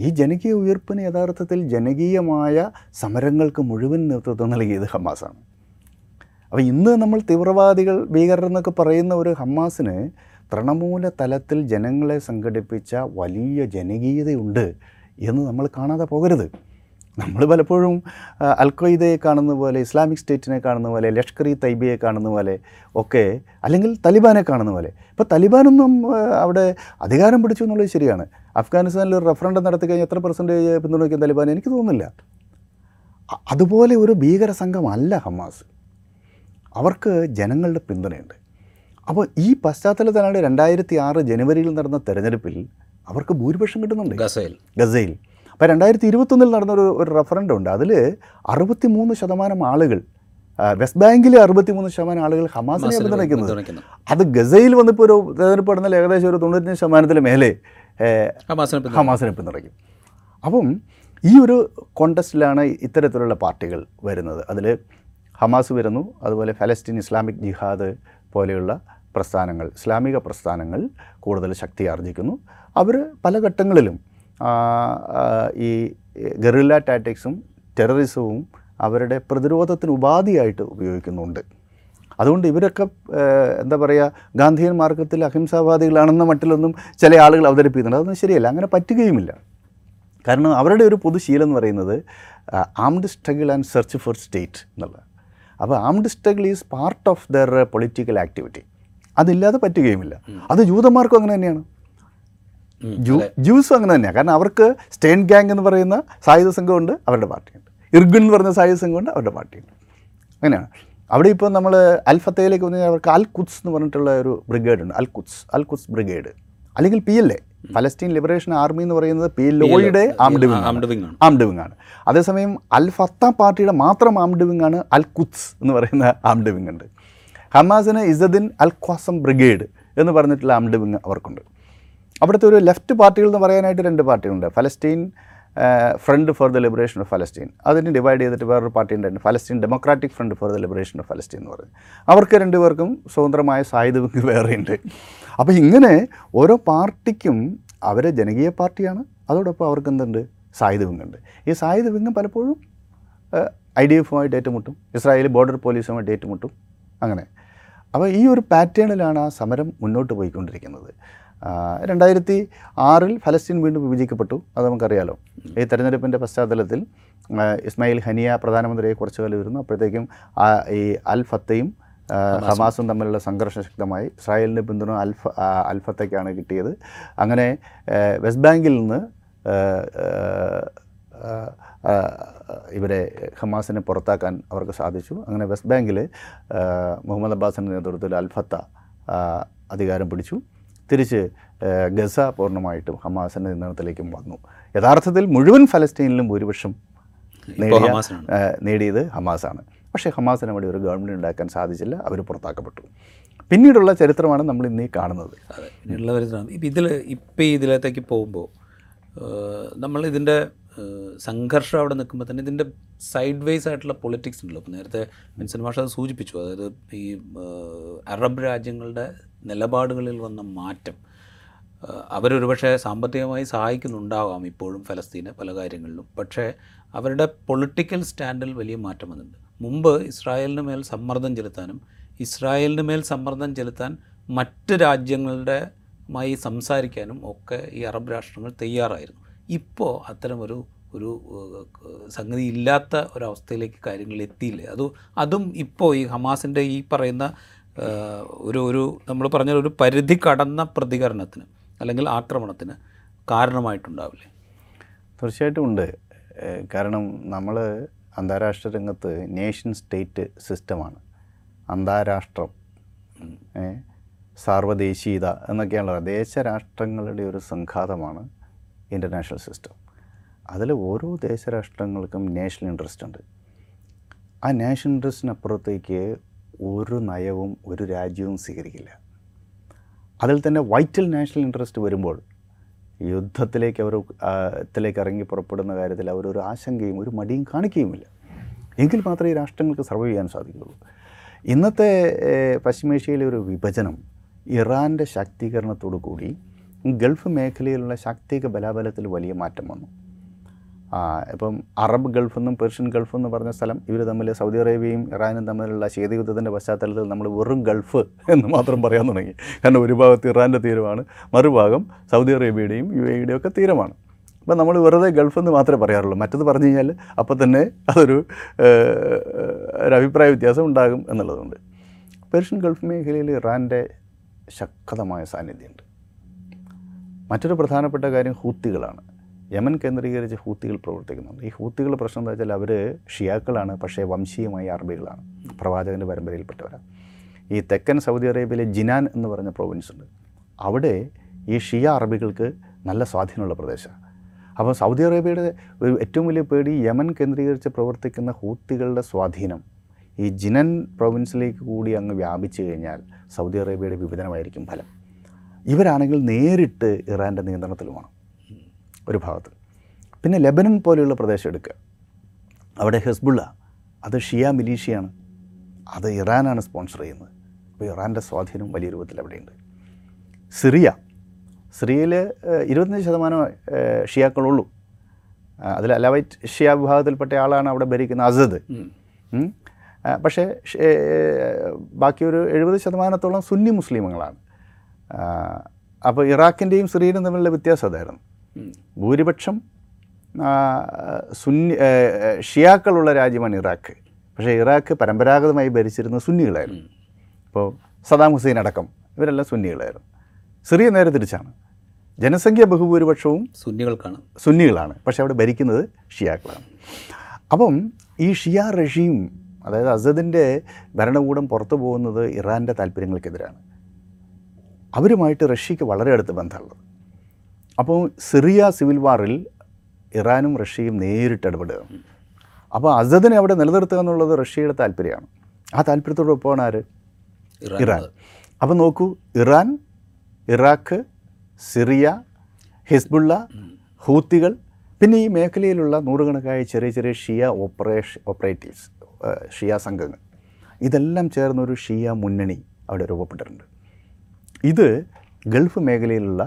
[SPEAKER 1] ഈ ജനകീയ ഉയർപ്പിന് യഥാർത്ഥത്തിൽ ജനകീയമായ സമരങ്ങൾക്ക് മുഴുവൻ നേതൃത്വം നൽകിയത് ഹമാസാണ്. അപ്പോൾ ഇന്ന് നമ്മൾ തീവ്രവാദികൾ ഭീകരർ എന്നൊക്കെ പറയുന്ന ഒരു ഹമാസിന് തൃണമൂല തലത്തിൽ ജനങ്ങളെ സംഘടിപ്പിച്ച വലിയ ജനകീയതയുണ്ട് എന്ന് നമ്മൾ കാണാതെ പോകരുത്. നമ്മൾ പലപ്പോഴും അൽഖയ്ദയെ കാണുന്ന പോലെ ഇസ്ലാമിക് സ്റ്റേറ്റിനെ കാണുന്ന പോലെ ലഷ്കർ ഇ തൈബയെ കാണുന്ന പോലെ ഒക്കെ അല്ലെങ്കിൽ തലിബാനെ കാണുന്ന പോലെ. ഇപ്പോൾ തലിബാനൊന്നും അവിടെ അധികാരം പിടിച്ചു എന്നുള്ളത് ശരിയാണ്. അഫ്ഗാനിസ്ഥാനിൽ ഒരു റഫറൻഡം നടത്തി കഴിഞ്ഞാൽ എത്ര പെർസെന്റേജ് പിന്തുണയ്ക്കും തലിബാൻ എനിക്ക് തോന്നുന്നില്ല. അതുപോലെ ഒരു ഭീകര സംഘമല്ല ഹമാസ്. അവർക്ക് ജനങ്ങളുടെ പിന്തുണയുണ്ട്. അപ്പോൾ ഈ പശ്ചാത്തലത്തിലാണ് രണ്ടായിരത്തി ആറ് ജനുവരിയിൽ നടന്ന തെരഞ്ഞെടുപ്പിൽ അവർക്ക് ഭൂരിപക്ഷം കിട്ടുന്നുണ്ട്.
[SPEAKER 2] ഗസയിൽ.
[SPEAKER 1] ഗസയിൽ. അപ്പോൾ രണ്ടായിരത്തി ഇരുപത്തൊന്നിൽ നടന്നൊരു ഒരു റഫറൻഡം ഉണ്ട്. അതിൽ അറുപത്തി മൂന്ന് ശതമാനം ആളുകൾ വെസ്റ്റ് ബാങ്കിലെ അറുപത്തി മൂന്ന് ശതമാനം ആളുകൾ ഹമാസിനെ പിന്തുണയ്ക്കുന്നത്. അത് ഗസയിൽ വന്നിപ്പോൾ ഒരു തെരഞ്ഞെടുപ്പ് നടന്നാൽ ഏകദേശം ഒരു തൊണ്ണൂറ്റഞ്ച് ശതമാനത്തിന് മേലെ
[SPEAKER 2] ഹമാസിനെ പിന്തുണ-
[SPEAKER 1] ഹമാസിനെ പിന്തുണയ്ക്കും. അപ്പം ഈ ഒരു കോണ്ടസ്റ്റിലാണ് ഇത്തരത്തിലുള്ള പാർട്ടികൾ വരുന്നത്. അതിൽ ഹമാസ് വരുന്നു അതുപോലെ ഫലസ്തീൻ ഇസ്ലാമിക് ജിഹാദ് പോലെയുള്ള പ്രസ്ഥാനങ്ങൾ ഇസ്ലാമിക പ്രസ്ഥാനങ്ങൾ കൂടുതൽ ശക്തി ആർജിക്കുന്നു. അവർ പല ഘട്ടങ്ങളിലും ഈ ഗറില്ല ടാറ്റിക്സും ടെററിസവും അവരുടെ പ്രതിരോധത്തിന് ഉപാധിയായിട്ട് ഉപയോഗിക്കുന്നുണ്ട്. അതുകൊണ്ട് ഇവരൊക്കെ എന്താ പറയുക ഗാന്ധിയൻ മാർഗത്തിൽ അഹിംസാവാദികളാണെന്ന മട്ടിലൊന്നും ചില ആളുകൾ അവതരിപ്പിക്കുന്നുണ്ട്. അതൊന്നും ശരിയല്ല അങ്ങനെ പറ്റുകയുമില്ല. കാരണം അവരുടെ ഒരു പൊതുശീലം എന്ന് പറയുന്നത് armed struggle and search for state എന്നുള്ളത് അപ്പോൾ armed struggle is part of their political activity അതില്ലാതെ പറ്റുകയുമില്ല. അത് ജൂതന്മാർക്കും അങ്ങനെ തന്നെയാണ്. ജ്യൂസും അങ്ങനെ തന്നെയാണ് കാരണം അവർക്ക് സ്റ്റേൻ ഗാങ് എന്ന് പറയുന്ന സായുധ സംഘമുണ്ട് അവരുടെ പാർട്ടിയുണ്ട്. ഇർഗുൻ എന്ന് പറയുന്ന സായുധ സംഘമുണ്ട് അവരുടെ പാർട്ടിയുണ്ട്. അങ്ങനെയാണ്. അവിടെ ഇപ്പോൾ നമ്മൾ അൽഫത്തയിലേക്ക് വന്നു കഴിഞ്ഞാൽ അവർക്ക് അൽ കുത്സ് എന്ന് പറഞ്ഞിട്ടുള്ള ഒരു ബ്രിഗേഡ് ഉണ്ട്. Al Quds Al Quds brigade. അല്ലെങ്കിൽ P L A Palestine liberation army എന്ന് പറയുന്നത് പി എൽ ഒയുടെ ആംഡ് വിങ്
[SPEAKER 2] ആംഡ് വിങ് ആണ്.
[SPEAKER 1] ആംഡ് വിങ് ആണ്. അതേസമയം അൽ ഫത്ത പാർട്ടിയുടെ മാത്രം ആംഡ് വിങ് ആണ് അൽ കുത്സ് എന്ന് പറയുന്ന ആംഡ് വിങ് ഉണ്ട്. ഹമാസിന് ഇസദിൻ അൽ ഖ്വാസം ബ്രിഗേഡ് എന്ന് പറഞ്ഞിട്ടുള്ള ആംഡ് വിങ് അവർക്കുണ്ട്. അവിടുത്തെ ഒരു ലെഫ്റ്റ് പാർട്ടികൾ എന്ന് പറയാനായിട്ട് രണ്ട് പാർട്ടികളുണ്ട്. Palestine front for the liberation of Palestine അതിന് ഡിവൈഡ് ചെയ്തിട്ട് വേറൊരു പാർട്ടി ഉണ്ടായിരുന്നു Palestine democratic front for the liberation of Palestine എന്ന് പറയുന്നത് അവർക്ക് രണ്ടുപേർക്കും സ്വതന്ത്രമായ സായുധ വിങ് വേറെയുണ്ട് അപ്പോൾ ഇങ്ങനെ ഓരോ പാർട്ടിക്കും അവരെ ജനകീയ പാർട്ടിയാണ്. അതോടൊപ്പം അവർക്ക് എന്തുണ്ട്? സായുധ വിങ്ങുണ്ട് ഈ സായുധ വിങ് പലപ്പോഴും ഐ ഡി എഫുമായിട്ട് ഏറ്റുമുട്ടും. ഇസ്രായേൽ ബോർഡർ പോലീസുമായിട്ട് ഏറ്റുമുട്ടും. അങ്ങനെ. അപ്പോൾ ഈ ഒരു പാറ്റേണിലാണ് ആ സമരം മുന്നോട്ട് പോയിക്കൊണ്ടിരിക്കുന്നത്. രണ്ടായിരത്തി ആറിൽ ഫലസ്തീൻ വീണ്ടും വിഭജിക്കപ്പെട്ടു. അത് നമുക്കറിയാലോ. ഈ തെരഞ്ഞെടുപ്പിന്റെ പശ്ചാത്തലത്തിൽ ഇസ്മായിൽ ഹനിയ പ്രധാനമന്ത്രിയെ കുറച്ചു കാലം ഇരുന്നു. അപ്പോഴത്തേക്കും ഈ അൽ ഫത്തയും ഹമാസും. തമ്മിലുള്ള സംഘർഷം ശക്തമായി. ഇസ്രായേലിന്റെ പിന്തുണ അൽഫ അൽഫത്തയ്ക്കാണ് അൽ ഫത്തയ്ക്കാണ് കിട്ടിയത്. അങ്ങനെ വെസ്റ്റ് ബാങ്കിൽ നിന്ന് ഇവരെ ഹമാസിനെ പുറത്താക്കാൻ അവർക്ക് സാധിച്ചു. അങ്ങനെ വെസ്റ്റ് ബാങ്കിൽ മുഹമ്മദ് അബ്ബാസിന്റെ നേതൃത്വത്തിൽ അൽഫത്ത അധികാരം പിടിച്ചു. തിരിച്ച് ഗസ പൂർണമായിട്ടും ഹമാസിന്റെ നിയന്ത്രണത്തിലേക്കും വന്നു. യഥാർത്ഥത്തിൽ മുഴുവൻ ഫലസ്തീനിലും ഭൂരിപക്ഷം നേടിയ നേടിയത് ഹമാസാണ്. പക്ഷേ ഹമാസിന് അവിടെ ഒരു ഗവൺമെന്റ് ഉണ്ടാക്കാൻ സാധിച്ചില്ല അവർ പുറത്താക്കപ്പെട്ടു. പിന്നീടുള്ള ചരിത്രമാണ് നമ്മൾ ഇന്നീ കാണുന്നത്.
[SPEAKER 2] അതെ പിന്നെയുള്ള വരുന്നതാണ് ഇപ്പം ഇതിൽ ഇപ്പം ഇതിലേക്ക് പോകുമ്പോൾ നമ്മൾ ഇതിന്റെ സംഘർഷം അവിടെ നിൽക്കുമ്പോൾ തന്നെ ഇതിന്റെ സൈഡ് വേസ് ആയിട്ടുള്ള പൊളിറ്റിക്സ് ഉണ്ടല്ലോ. അപ്പോൾ നേരത്തെ മിൻസൻ അത് സൂചിപ്പിച്ചു. അതായത് ഈ അറബ് രാജ്യങ്ങളുടെ നിലപാടുകളിൽ വന്ന മാറ്റം അവരൊരുപക്ഷെ സാമ്പത്തികമായി സഹായിക്കുന്നുണ്ടാവാം ഇപ്പോഴും ഫലസ്തീന് പല കാര്യങ്ങളിലും. പക്ഷേ അവരുടെ പൊളിറ്റിക്കൽ സ്റ്റാൻഡിൽ വലിയ മാറ്റം വന്നിട്ടുണ്ട്. മുമ്പ് ഇസ്രായേലിന് മേൽ സമ്മർദ്ദം ചെലുത്താനും ഇസ്രായേലിന് മേൽ സമ്മർദ്ദം ചെലുത്താൻ മറ്റ് രാജ്യങ്ങളുടെ മായി സംസാരിക്കാനും ഒക്കെ ഈ അറബ് രാഷ്ട്രങ്ങൾ തയ്യാറായിരുന്നു. ഇപ്പോൾ അത്തരമൊരു ഒരു സംഗതി ഇല്ലാത്ത ഒരവസ്ഥയിലേക്ക് കാര്യങ്ങൾ എത്തിയില്ലേ? അത് അതും ഇപ്പോൾ ഈ ഹമാസിന്റെ ഈ പറയുന്ന ഒരു ഒരു നമ്മൾ പറഞ്ഞ ഒരു പരിധി കടന്ന പ്രതികരണത്തിന് അല്ലെങ്കിൽ ആക്രമണത്തിന് കാരണമായിട്ടുണ്ടാവില്ലേ?
[SPEAKER 1] തീർച്ചയായിട്ടും ഉണ്ട്. കാരണം നമ്മൾ അന്താരാഷ്ട്ര രംഗത്ത് നേഷൻ സ്റ്റേറ്റ് സിസ്റ്റമാണ് അന്താരാഷ്ട്രം സാർവദേശീയത എന്നൊക്കെയുള്ള ദേശരാഷ്ട്രങ്ങളുടെ ഒരു സംഘാതമാണ് ഇന്റർനാഷണൽ സിസ്റ്റം അതിൽ ഓരോ ദേശരാഷ്ട്രങ്ങൾക്കും നാഷണൽ ഇൻട്രസ്റ്റ് ഉണ്ട്. ആ നാഷണൽ ഇൻട്രസ്റ്റിനപ്പുറത്തേക്ക് ഒരു നയവും ഒരു രാജ്യവും സ്വീകരിക്കില്ല. അതിൽ തന്നെ വൈറ്റൽ നാഷണൽ ഇൻട്രസ്റ്റ് വരുമ്പോൾ യുദ്ധത്തിലേക്ക് അവർ ത്തിലേക്ക് ഇറങ്ങി പുറപ്പെടുന്ന കാര്യത്തിൽ അവരൊരു ആശങ്കയും ഒരു മടിയും കാണിക്കുകയുമില്ല. എങ്കിൽ മാത്രമേ ഈ രാഷ്ട്രങ്ങൾക്ക് സർവൈവ് ചെയ്യാൻ സാധിക്കുകയുള്ളൂ. ഇന്നത്തെ പശ്ചിമേഷ്യയിലെ ഒരു വിഭജനം ഇറാന്റെ ശാക്തീകരണത്തോടു കൂടി ഗൾഫ് മേഖലയിലുള്ള ശാക്തിക ബലാബലത്തിൽ വലിയ മാറ്റം വന്നു. ഇപ്പം അറബ് ഗൾഫ് എന്നും പേർഷ്യൻ ഗൾഫ് എന്ന് പറഞ്ഞ സ്ഥലം ഇവർ തമ്മിൽ സൗദി അറേബ്യയും ഇറാനും തമ്മിലുള്ള ശീതയുദ്ധത്തിന്റെ പശ്ചാത്തലത്തിൽ നമ്മൾ വെറും ഗൾഫ് എന്ന് മാത്രം പറയാൻ തുടങ്ങി. കാരണം ഒരു ഭാഗത്ത് ഇറാന്റെ തീരമാണ് മറുഭാഗം സൗദി അറേബ്യയുടെയും യു എയുടെയും ഒക്കെ തീരമാണ്. അപ്പം നമ്മൾ വെറുതെ ഗൾഫ് എന്ന് മാത്രമേ പറയാറുള്ളൂ. മറ്റത് പറഞ്ഞു കഴിഞ്ഞാൽ അപ്പം തന്നെ അതൊരു ഒരു അഭിപ്രായ വ്യത്യാസം ഉണ്ടാകും എന്നുള്ളതുകൊണ്ട് പേർഷ്യൻ ഗൾഫ് മേഖലയിൽ ഇറാന്റെ ശക്തമായ സാന്നിധ്യമുണ്ട്. മറ്റൊരു പ്രധാനപ്പെട്ട കാര്യം ഹൂത്തികളാണ്. യമൻ കേന്ദ്രീകരിച്ച് ഹൂത്തികൾ പ്രവർത്തിക്കുന്നുണ്ട്. ഈ ഹൂത്തികൾ പ്രശ്നം എന്താ വെച്ചാൽ അവർ ഷിയാക്കളാണ് പക്ഷേ വംശീയമായി അറബികളാണ് പ്രവാചകന്റെ പരമ്പരയിൽപ്പെട്ടവരാണ് ഈ തെക്കൻ സൗദി അറേബ്യയിലെ ജിനാൻ എന്ന് പറഞ്ഞ പ്രൊവിൻസ് ഉണ്ട്. അവിടെ ഈ ഷിയ അറബികൾക്ക് നല്ല സ്വാധീനമുള്ള പ്രദേശമാണ് അപ്പോൾ സൗദി അറേബ്യയുടെ ഏറ്റവും വലിയ പേടി യമൻ കേന്ദ്രീകരിച്ച് പ്രവർത്തിക്കുന്ന ഹൂത്തികളുടെ സ്വാധീനം. ഈ ജിനൻ പ്രൊവിൻസിലേക്ക് കൂടി അങ്ങ് വ്യാപിച്ചു കഴിഞ്ഞാൽ സൗദി അറേബ്യയുടെ വിഭജനമായിരിക്കും ഫലം. ഇവരാണെങ്കിൽ നേരിട്ട് ഇറാന്റെ നിയന്ത്രണത്തിലുമാണ് ഒരു ഭാഗത്ത്. പിന്നെ ലെബനൻ പോലെയുള്ള പ്രദേശം എടുക്കുക. അവിടെ ഹെസ്ബുള്ള അത് ഷിയ മിലീഷ്യയാണ്. അത് ഇറാനാണ് സ്പോൺസർ ചെയ്യുന്നത്. അപ്പോൾ ഇറാന്റെ സ്വാധീനം വലിയ രൂപത്തിൽ അവിടെയുണ്ട്. സിറിയ സിറിയയിൽ ഇരുപത്തഞ്ച് ശതമാനം ഷിയാക്കളുള്ളൂ. അതിൽ അലവൈറ്റ് ഷിയ വിഭാഗത്തിൽപ്പെട്ട ആളാണ് അവിടെ ഭരിക്കുന്ന അസദ്. പക്ഷേ ബാക്കി ഒരു എഴുപത് ശതമാനത്തോളം സുന്നി മുസ്ലിമുകളാണ്. അപ്പോൾ ഇറാഖിന്റെയും സിറിയനും തമ്മിലുള്ള വ്യത്യാസം അതായിരുന്നു. ഭൂരിപക്ഷം സുന്നി ഷിയാക്കളുള്ള രാജ്യമാണ് ഇറാഖ്. പക്ഷേ ഇറാഖ് പരമ്പരാഗതമായി ഭരിച്ചിരുന്ന സുന്നികളായിരുന്നു. ഇപ്പോൾ സദാം ഹുസൈൻ അടക്കം ഇവരെല്ലാം സുന്നികളായിരുന്നു. സിറിയ നേരെ തിരിച്ചാണ്. ജനസംഖ്യ ബഹുഭൂരിപക്ഷവും
[SPEAKER 2] സുന്നികൾക്കാണ്.
[SPEAKER 1] സുന്നികളാണ്. പക്ഷേ അവിടെ ഭരിക്കുന്നത് ഷിയാക്കളാണ്. അപ്പം ഈ ഷിയ റഷീം അതായത് അസദിന്റെ ഭരണകൂടം പുറത്തു പോകുന്നത് ഇറാന്റെ താല്പര്യങ്ങൾക്കെതിരാണ്. അവരുമായിട്ട് റഷ്യക്ക് വളരെ അടുത്ത് ബന്ധമുള്ളത്. അപ്പോൾ സിറിയ സിവിൽ വാറിൽ ഇറാനും റഷ്യയും നേരിട്ട് ഇടപെടുക. അപ്പോൾ അസദിനെ അവിടെ നിലനിർത്തുക എന്നുള്ളത് റഷ്യയുടെ താല്പര്യമാണ്. ആ താല്പര്യത്തോടൊപ്പമാണ് ആര്? ഇറാൻ. അപ്പോൾ നോക്കൂ ഇറാൻ ഇറാഖ് സിറിയ ഹിസ്ബുള്ള ഹൂത്തികൾ പിന്നെ ഈ മേഖലയിലുള്ള നൂറുകണക്കായ ചെറിയ ചെറിയ ഷിയ ഓപ്പറേഷൻ ഓപ്പറേറ്റീവ്സ് ഷിയ സംഘങ്ങൾ. ഇതെല്ലാം ചേർന്നൊരു ഷിയ മുന്നണി അവിടെ രൂപപ്പെട്ടിട്ടുണ്ട്. ഇത് ഗൾഫ് മേഖലയിലുള്ള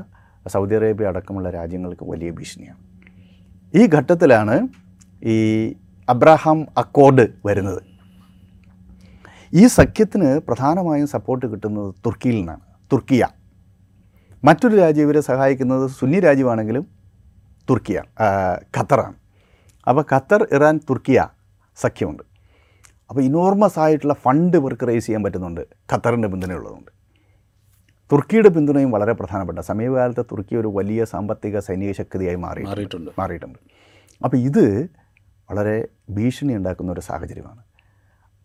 [SPEAKER 1] സൗദി അറേബ്യ അടക്കമുള്ള രാജ്യങ്ങൾക്ക് വലിയ ഭീഷണിയാണ്. ഈ ഘട്ടത്തിലാണ് ഈ അബ്രഹാം അക്കോർഡ് വരുന്നത്. ഈ സഖ്യത്തിന് പ്രധാനമായും സപ്പോർട്ട് കിട്ടുന്നത് തുർക്കിയിൽ നിന്നാണ് തുർക്കിയ. മറ്റൊരു രാജ്യം ഇവരെ സഹായിക്കുന്നത് സുന്നി രാജ്യമാണെങ്കിലും തുർക്കിയ ഖത്തറാണ്. അപ്പോൾ ഖത്തർ ഇറാൻ തുർക്കിയ സഖ്യമുണ്ട്. അപ്പോൾ ഇനോർമസ് ആയിട്ടുള്ള ഫണ്ട് ഇവർക്ക് റേസ് ചെയ്യാൻ പറ്റുന്നുണ്ട് ഖത്തറിന്റെ പിന്തുണയുള്ളതുകൊണ്ട്. തുർക്കിയുടെ പിന്തുണയും വളരെ പ്രധാനപ്പെട്ട. സമീപകാലത്ത് തുർക്കി ഒരു വലിയ സാമ്പത്തിക സൈനിക ശക്തിയായി മാറി
[SPEAKER 2] മാറിയിട്ടുണ്ട്.
[SPEAKER 1] മാറിയിട്ടുണ്ട്. അപ്പോൾ ഇത് വളരെ ഭീഷണി ഉണ്ടാക്കുന്ന ഒരു സാഹചര്യമാണ്.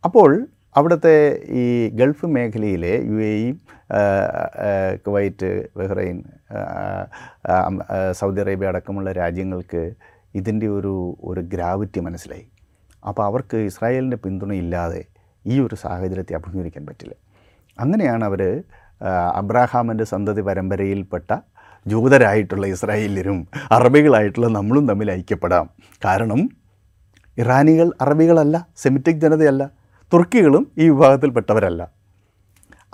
[SPEAKER 1] അപ്പോൾ അവിടുത്തെ ഈ ഗൾഫ് മേഖലയിലെ U A E Kuwait Bahrain Saudi Arabia അടക്കമുള്ള രാജ്യങ്ങൾക്ക് ഇതിന്റെ ഒരു ഒരു ഗ്രാവിറ്റി മനസ്സിലായി. അപ്പോൾ അവർക്ക് ഇസ്രായേലിന്റെ പിന്തുണയില്ലാതെ ഈ ഒരു സാഹചര്യത്തെ അഭിമുഖീകരിക്കാൻ പറ്റില്ല. അങ്ങനെയാണ് അവർ അബ്രാഹാമിന്റെ സന്തതി പരമ്പരയിൽപ്പെട്ട ജൂതരായിട്ടുള്ള ഇസ്രായേലരും അറബികളായിട്ടുള്ള നമ്മളും തമ്മിൽ ഐക്യപ്പെടാം. കാരണം ഇറാനികൾ അറബികളല്ല സെമിറ്റിക് ജനതയല്ല തുർക്കികളും ഈ വിഭാഗത്തിൽപ്പെട്ടവരല്ല.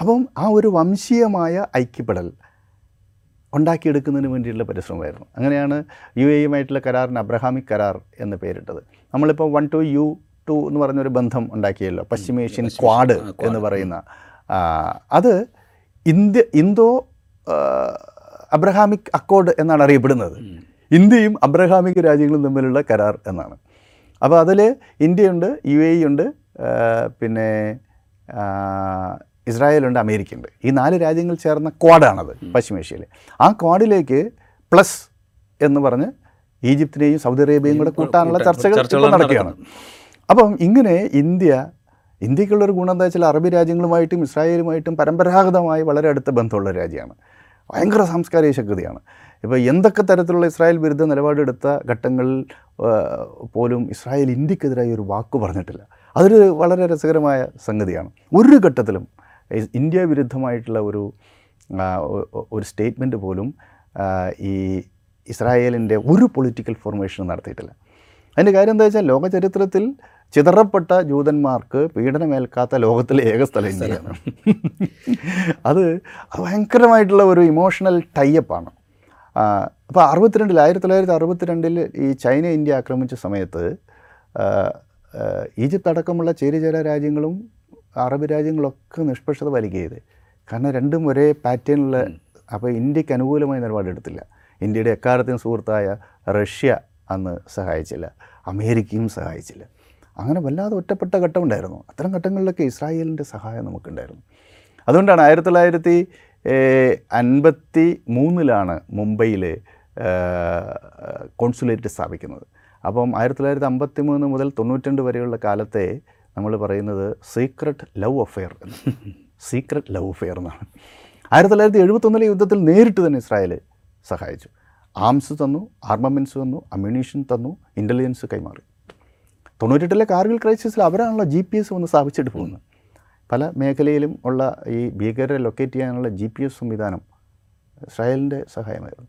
[SPEAKER 1] അപ്പം ആ ഒരു വംശീയമായ ഐക്യപ്പെടൽ ഉണ്ടാക്കിയെടുക്കുന്നതിന് വേണ്ടിയിട്ടുള്ള പരിശ്രമമായിരുന്നു. അങ്ങനെയാണ് യു എയുമായിട്ടുള്ള കരാറിന് അബ്രഹാമിക് കരാർ എന്ന് പേരിട്ടത്. നമ്മളിപ്പോൾ വൺ ടു യു ടു എന്ന് പറഞ്ഞൊരു ബന്ധം ഉണ്ടാക്കിയല്ലോ പശ്ചിമേഷ്യൻ ക്വാഡ് എന്ന് പറയുന്ന. അത് ഇന്ത്യ ഇന്തോ അബ്രഹാമിക് അക്കോർഡ് എന്നാണ് അറിയപ്പെടുന്നത്. ഇന്ത്യയും അബ്രഹാമിക് രാജ്യങ്ങളും തമ്മിലുള്ള കരാർ എന്നാണ്. അപ്പോൾ അതിൽ ഇന്ത്യയുണ്ട് യു എ ഉണ്ട് പിന്നെ ഇസ്രായേലുണ്ട് അമേരിക്ക ഉണ്ട് ഈ നാല് രാജ്യങ്ങൾ ചേർന്ന ക്വാഡാണത് പശ്ചിമേഷ്യയിൽ ആ ക്വാഡിലേക്ക് പ്ലസ് എന്ന് പറഞ്ഞ് ഈജിപ്തിനെയും സൗദി അറേബ്യയും കൂടെ കൂട്ടാനുള്ള ചർച്ചകൾ നടക്കുകയാണ്. അപ്പം ഇങ്ങനെ ഇന്ത്യ ഇന്ത്യക്കുള്ളൊരു ഗുണം എന്താ വെച്ചാൽ അറബി രാജ്യങ്ങളുമായിട്ടും ഇസ്രായേലുമായിട്ടും പരമ്പരാഗതമായി വളരെ അടുത്ത ബന്ധമുള്ള രാജ്യമാണ്. ഭയങ്കര സാംസ്കാരിക ശക്തിയാണ്. ഇപ്പോൾ എന്തൊക്കെ തരത്തിലുള്ള ഇസ്രായേൽ വിരുദ്ധ നിലപാടെടുത്ത ഘട്ടങ്ങളിൽ പോലും ഇസ്രായേൽ ഇന്ത്യക്കെതിരായി ഒരു വാക്ക് പറഞ്ഞിട്ടില്ല. അതൊരു വളരെ രസകരമായ സംഗതിയാണ്. ഒരു ഘട്ടത്തിലും ഇന്ത്യ വിരുദ്ധമായിട്ടുള്ള ഒരു ഒരു സ്റ്റേറ്റ്മെന്റ് പോലും ഈ ഇസ്രായേലിന്റെ ഒരു പൊളിറ്റിക്കൽ ഫോർമേഷനും നടത്തിയിട്ടില്ല. അതിന്റെ കാര്യം എന്താ വെച്ചാൽ ലോക ചരിത്രത്തിൽ ചിതറപ്പെട്ട ജൂതന്മാർക്ക് പീഡനമേൽക്കാത്ത ലോകത്തിലെ ഏക സ്ഥലം ഇന്ത്യയാണ്. അത് ഭയങ്കരമായിട്ടുള്ള ഒരു ഇമോഷണൽ ടൈപ്പാണ് അപ്പോൾ അറുപത്തിരണ്ടിൽ ആയിരത്തി തൊള്ളായിരത്തി അറുപത്തിരണ്ടിൽ ഈ ചൈന ഇന്ത്യ ആക്രമിച്ച സമയത്ത് ഈജിപ്ത് അടക്കമുള്ള ചേരിചേര രാജ്യങ്ങളും അറബ് രാജ്യങ്ങളൊക്കെ നിഷ്പക്ഷത പാലിക്കുകയത് കാരണം രണ്ടും ഒരേ പാറ്റേണിലുള്ള അപ്പോൾ ഇന്ത്യയ്ക്ക് അനുകൂലമായ നിലപാടെടുത്തില്ല ഇന്ത്യയുടെ എക്കാലത്തെയും സുഹൃത്തായ റഷ്യ അന്ന് സഹായിച്ചില്ല. അമേരിക്കയും സഹായിച്ചില്ല. അങ്ങനെ വല്ലാതെ ഒറ്റപ്പെട്ട ഘട്ടമുണ്ടായിരുന്നു. അത്തരം ഘട്ടങ്ങളിലൊക്കെ ഇസ്രായേലിന്റെ സഹായം നമുക്കുണ്ടായിരുന്നു. അതുകൊണ്ടാണ് ആയിരത്തി തൊള്ളായിരത്തി അൻപത്തി മൂന്നിലാണ് മുംബൈയിൽ കോൺസുലേറ്റ് സ്ഥാപിക്കുന്നത്. അപ്പം ആയിരത്തി തൊള്ളായിരത്തി അമ്പത്തി മൂന്ന് മുതൽ തൊണ്ണൂറ്റിരണ്ട് വരെയുള്ള കാലത്തെ നമ്മൾ പറയുന്നത് secret love affair secret love affair എന്നാണ്. ആയിരത്തി തൊള്ളായിരത്തി എഴുപത്തൊന്നിലെ യുദ്ധത്തിൽ നേരിട്ട് തന്നെ ഇസ്രായേൽ സഹായിച്ചു. ആംസ് തന്നു ആർമമെന്റ്സ് തന്നു അമ്യൂണീഷൻ തന്നു ഇന്റലിജൻസ് കൈമാറി. തൊണ്ണൂറ്റെട്ടിലെ കാർഗിൽ ക്രൈസിസിൽ അവരാണല്ലോ ജി പി എസ് ഒന്ന് സ്ഥാപിച്ചിട്ട് പോകുന്നത്. പല മേഖലയിലും ഉള്ള ഈ ഭീകരരെ ലൊക്കേറ്റ് ചെയ്യാനുള്ള ജി പി എസ് സംവിധാനം ഇസ്രായേലിന്റെ സഹായമായിരുന്നു.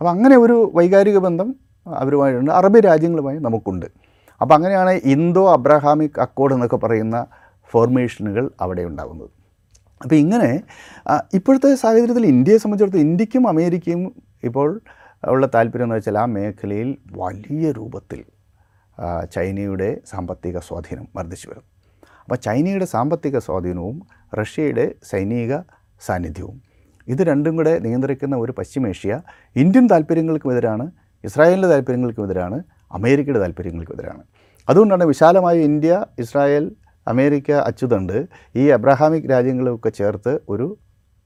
[SPEAKER 1] അപ്പോൾ അങ്ങനെ ഒരു വൈകാരിക ബന്ധം അവരുമായിട്ടുണ്ട്. അറബ് രാജ്യങ്ങളുമായി നമുക്കുണ്ട്. അപ്പോൾ അങ്ങനെയാണ് ഇന്തോ അബ്രഹാമിക് അക്കോർഡ് എന്നൊക്കെ പറയുന്ന ഫോർമേഷനുകൾ അവിടെ ഉണ്ടാകുന്നത് അപ്പോൾ ഇങ്ങനെ ഇപ്പോഴത്തെ സാഹചര്യത്തിൽ ഇന്ത്യയെ സംബന്ധിച്ചിടത്തോളം ഇന്ത്യക്കും അമേരിക്കയും ഇപ്പോൾ ഉള്ള താല്പര്യം എന്ന് വെച്ചാൽ ആ മേഖലയിൽ വലിയ രൂപത്തിൽ ചൈനയുടെ സാമ്പത്തിക സ്വാധീനം വർദ്ധിച്ചു വരുന്നു അപ്പോൾ ചൈനയുടെ സാമ്പത്തിക സ്വാധീനവും റഷ്യയുടെ സൈനിക സാന്നിധ്യവും ഇത് രണ്ടും കൂടെ നിയന്ത്രിക്കുന്ന ഒരു പശ്ചിമേഷ്യ ഇന്ത്യൻ താല്പര്യങ്ങൾക്കുമെതിരാണ് ഇസ്രായേലിന്റെ താല്പര്യങ്ങൾക്കുമെതിരാണ് അമേരിക്കയുടെ താല്പര്യങ്ങൾക്കെതിരാണ് അതുകൊണ്ടാണ് വിശാലമായ ഇന്ത്യ ഇസ്രായേൽ അമേരിക്ക അച്ചുതണ്ട് ഈ അബ്രഹാമിക് രാജ്യങ്ങളൊക്കെ ചേർത്ത് ഒരു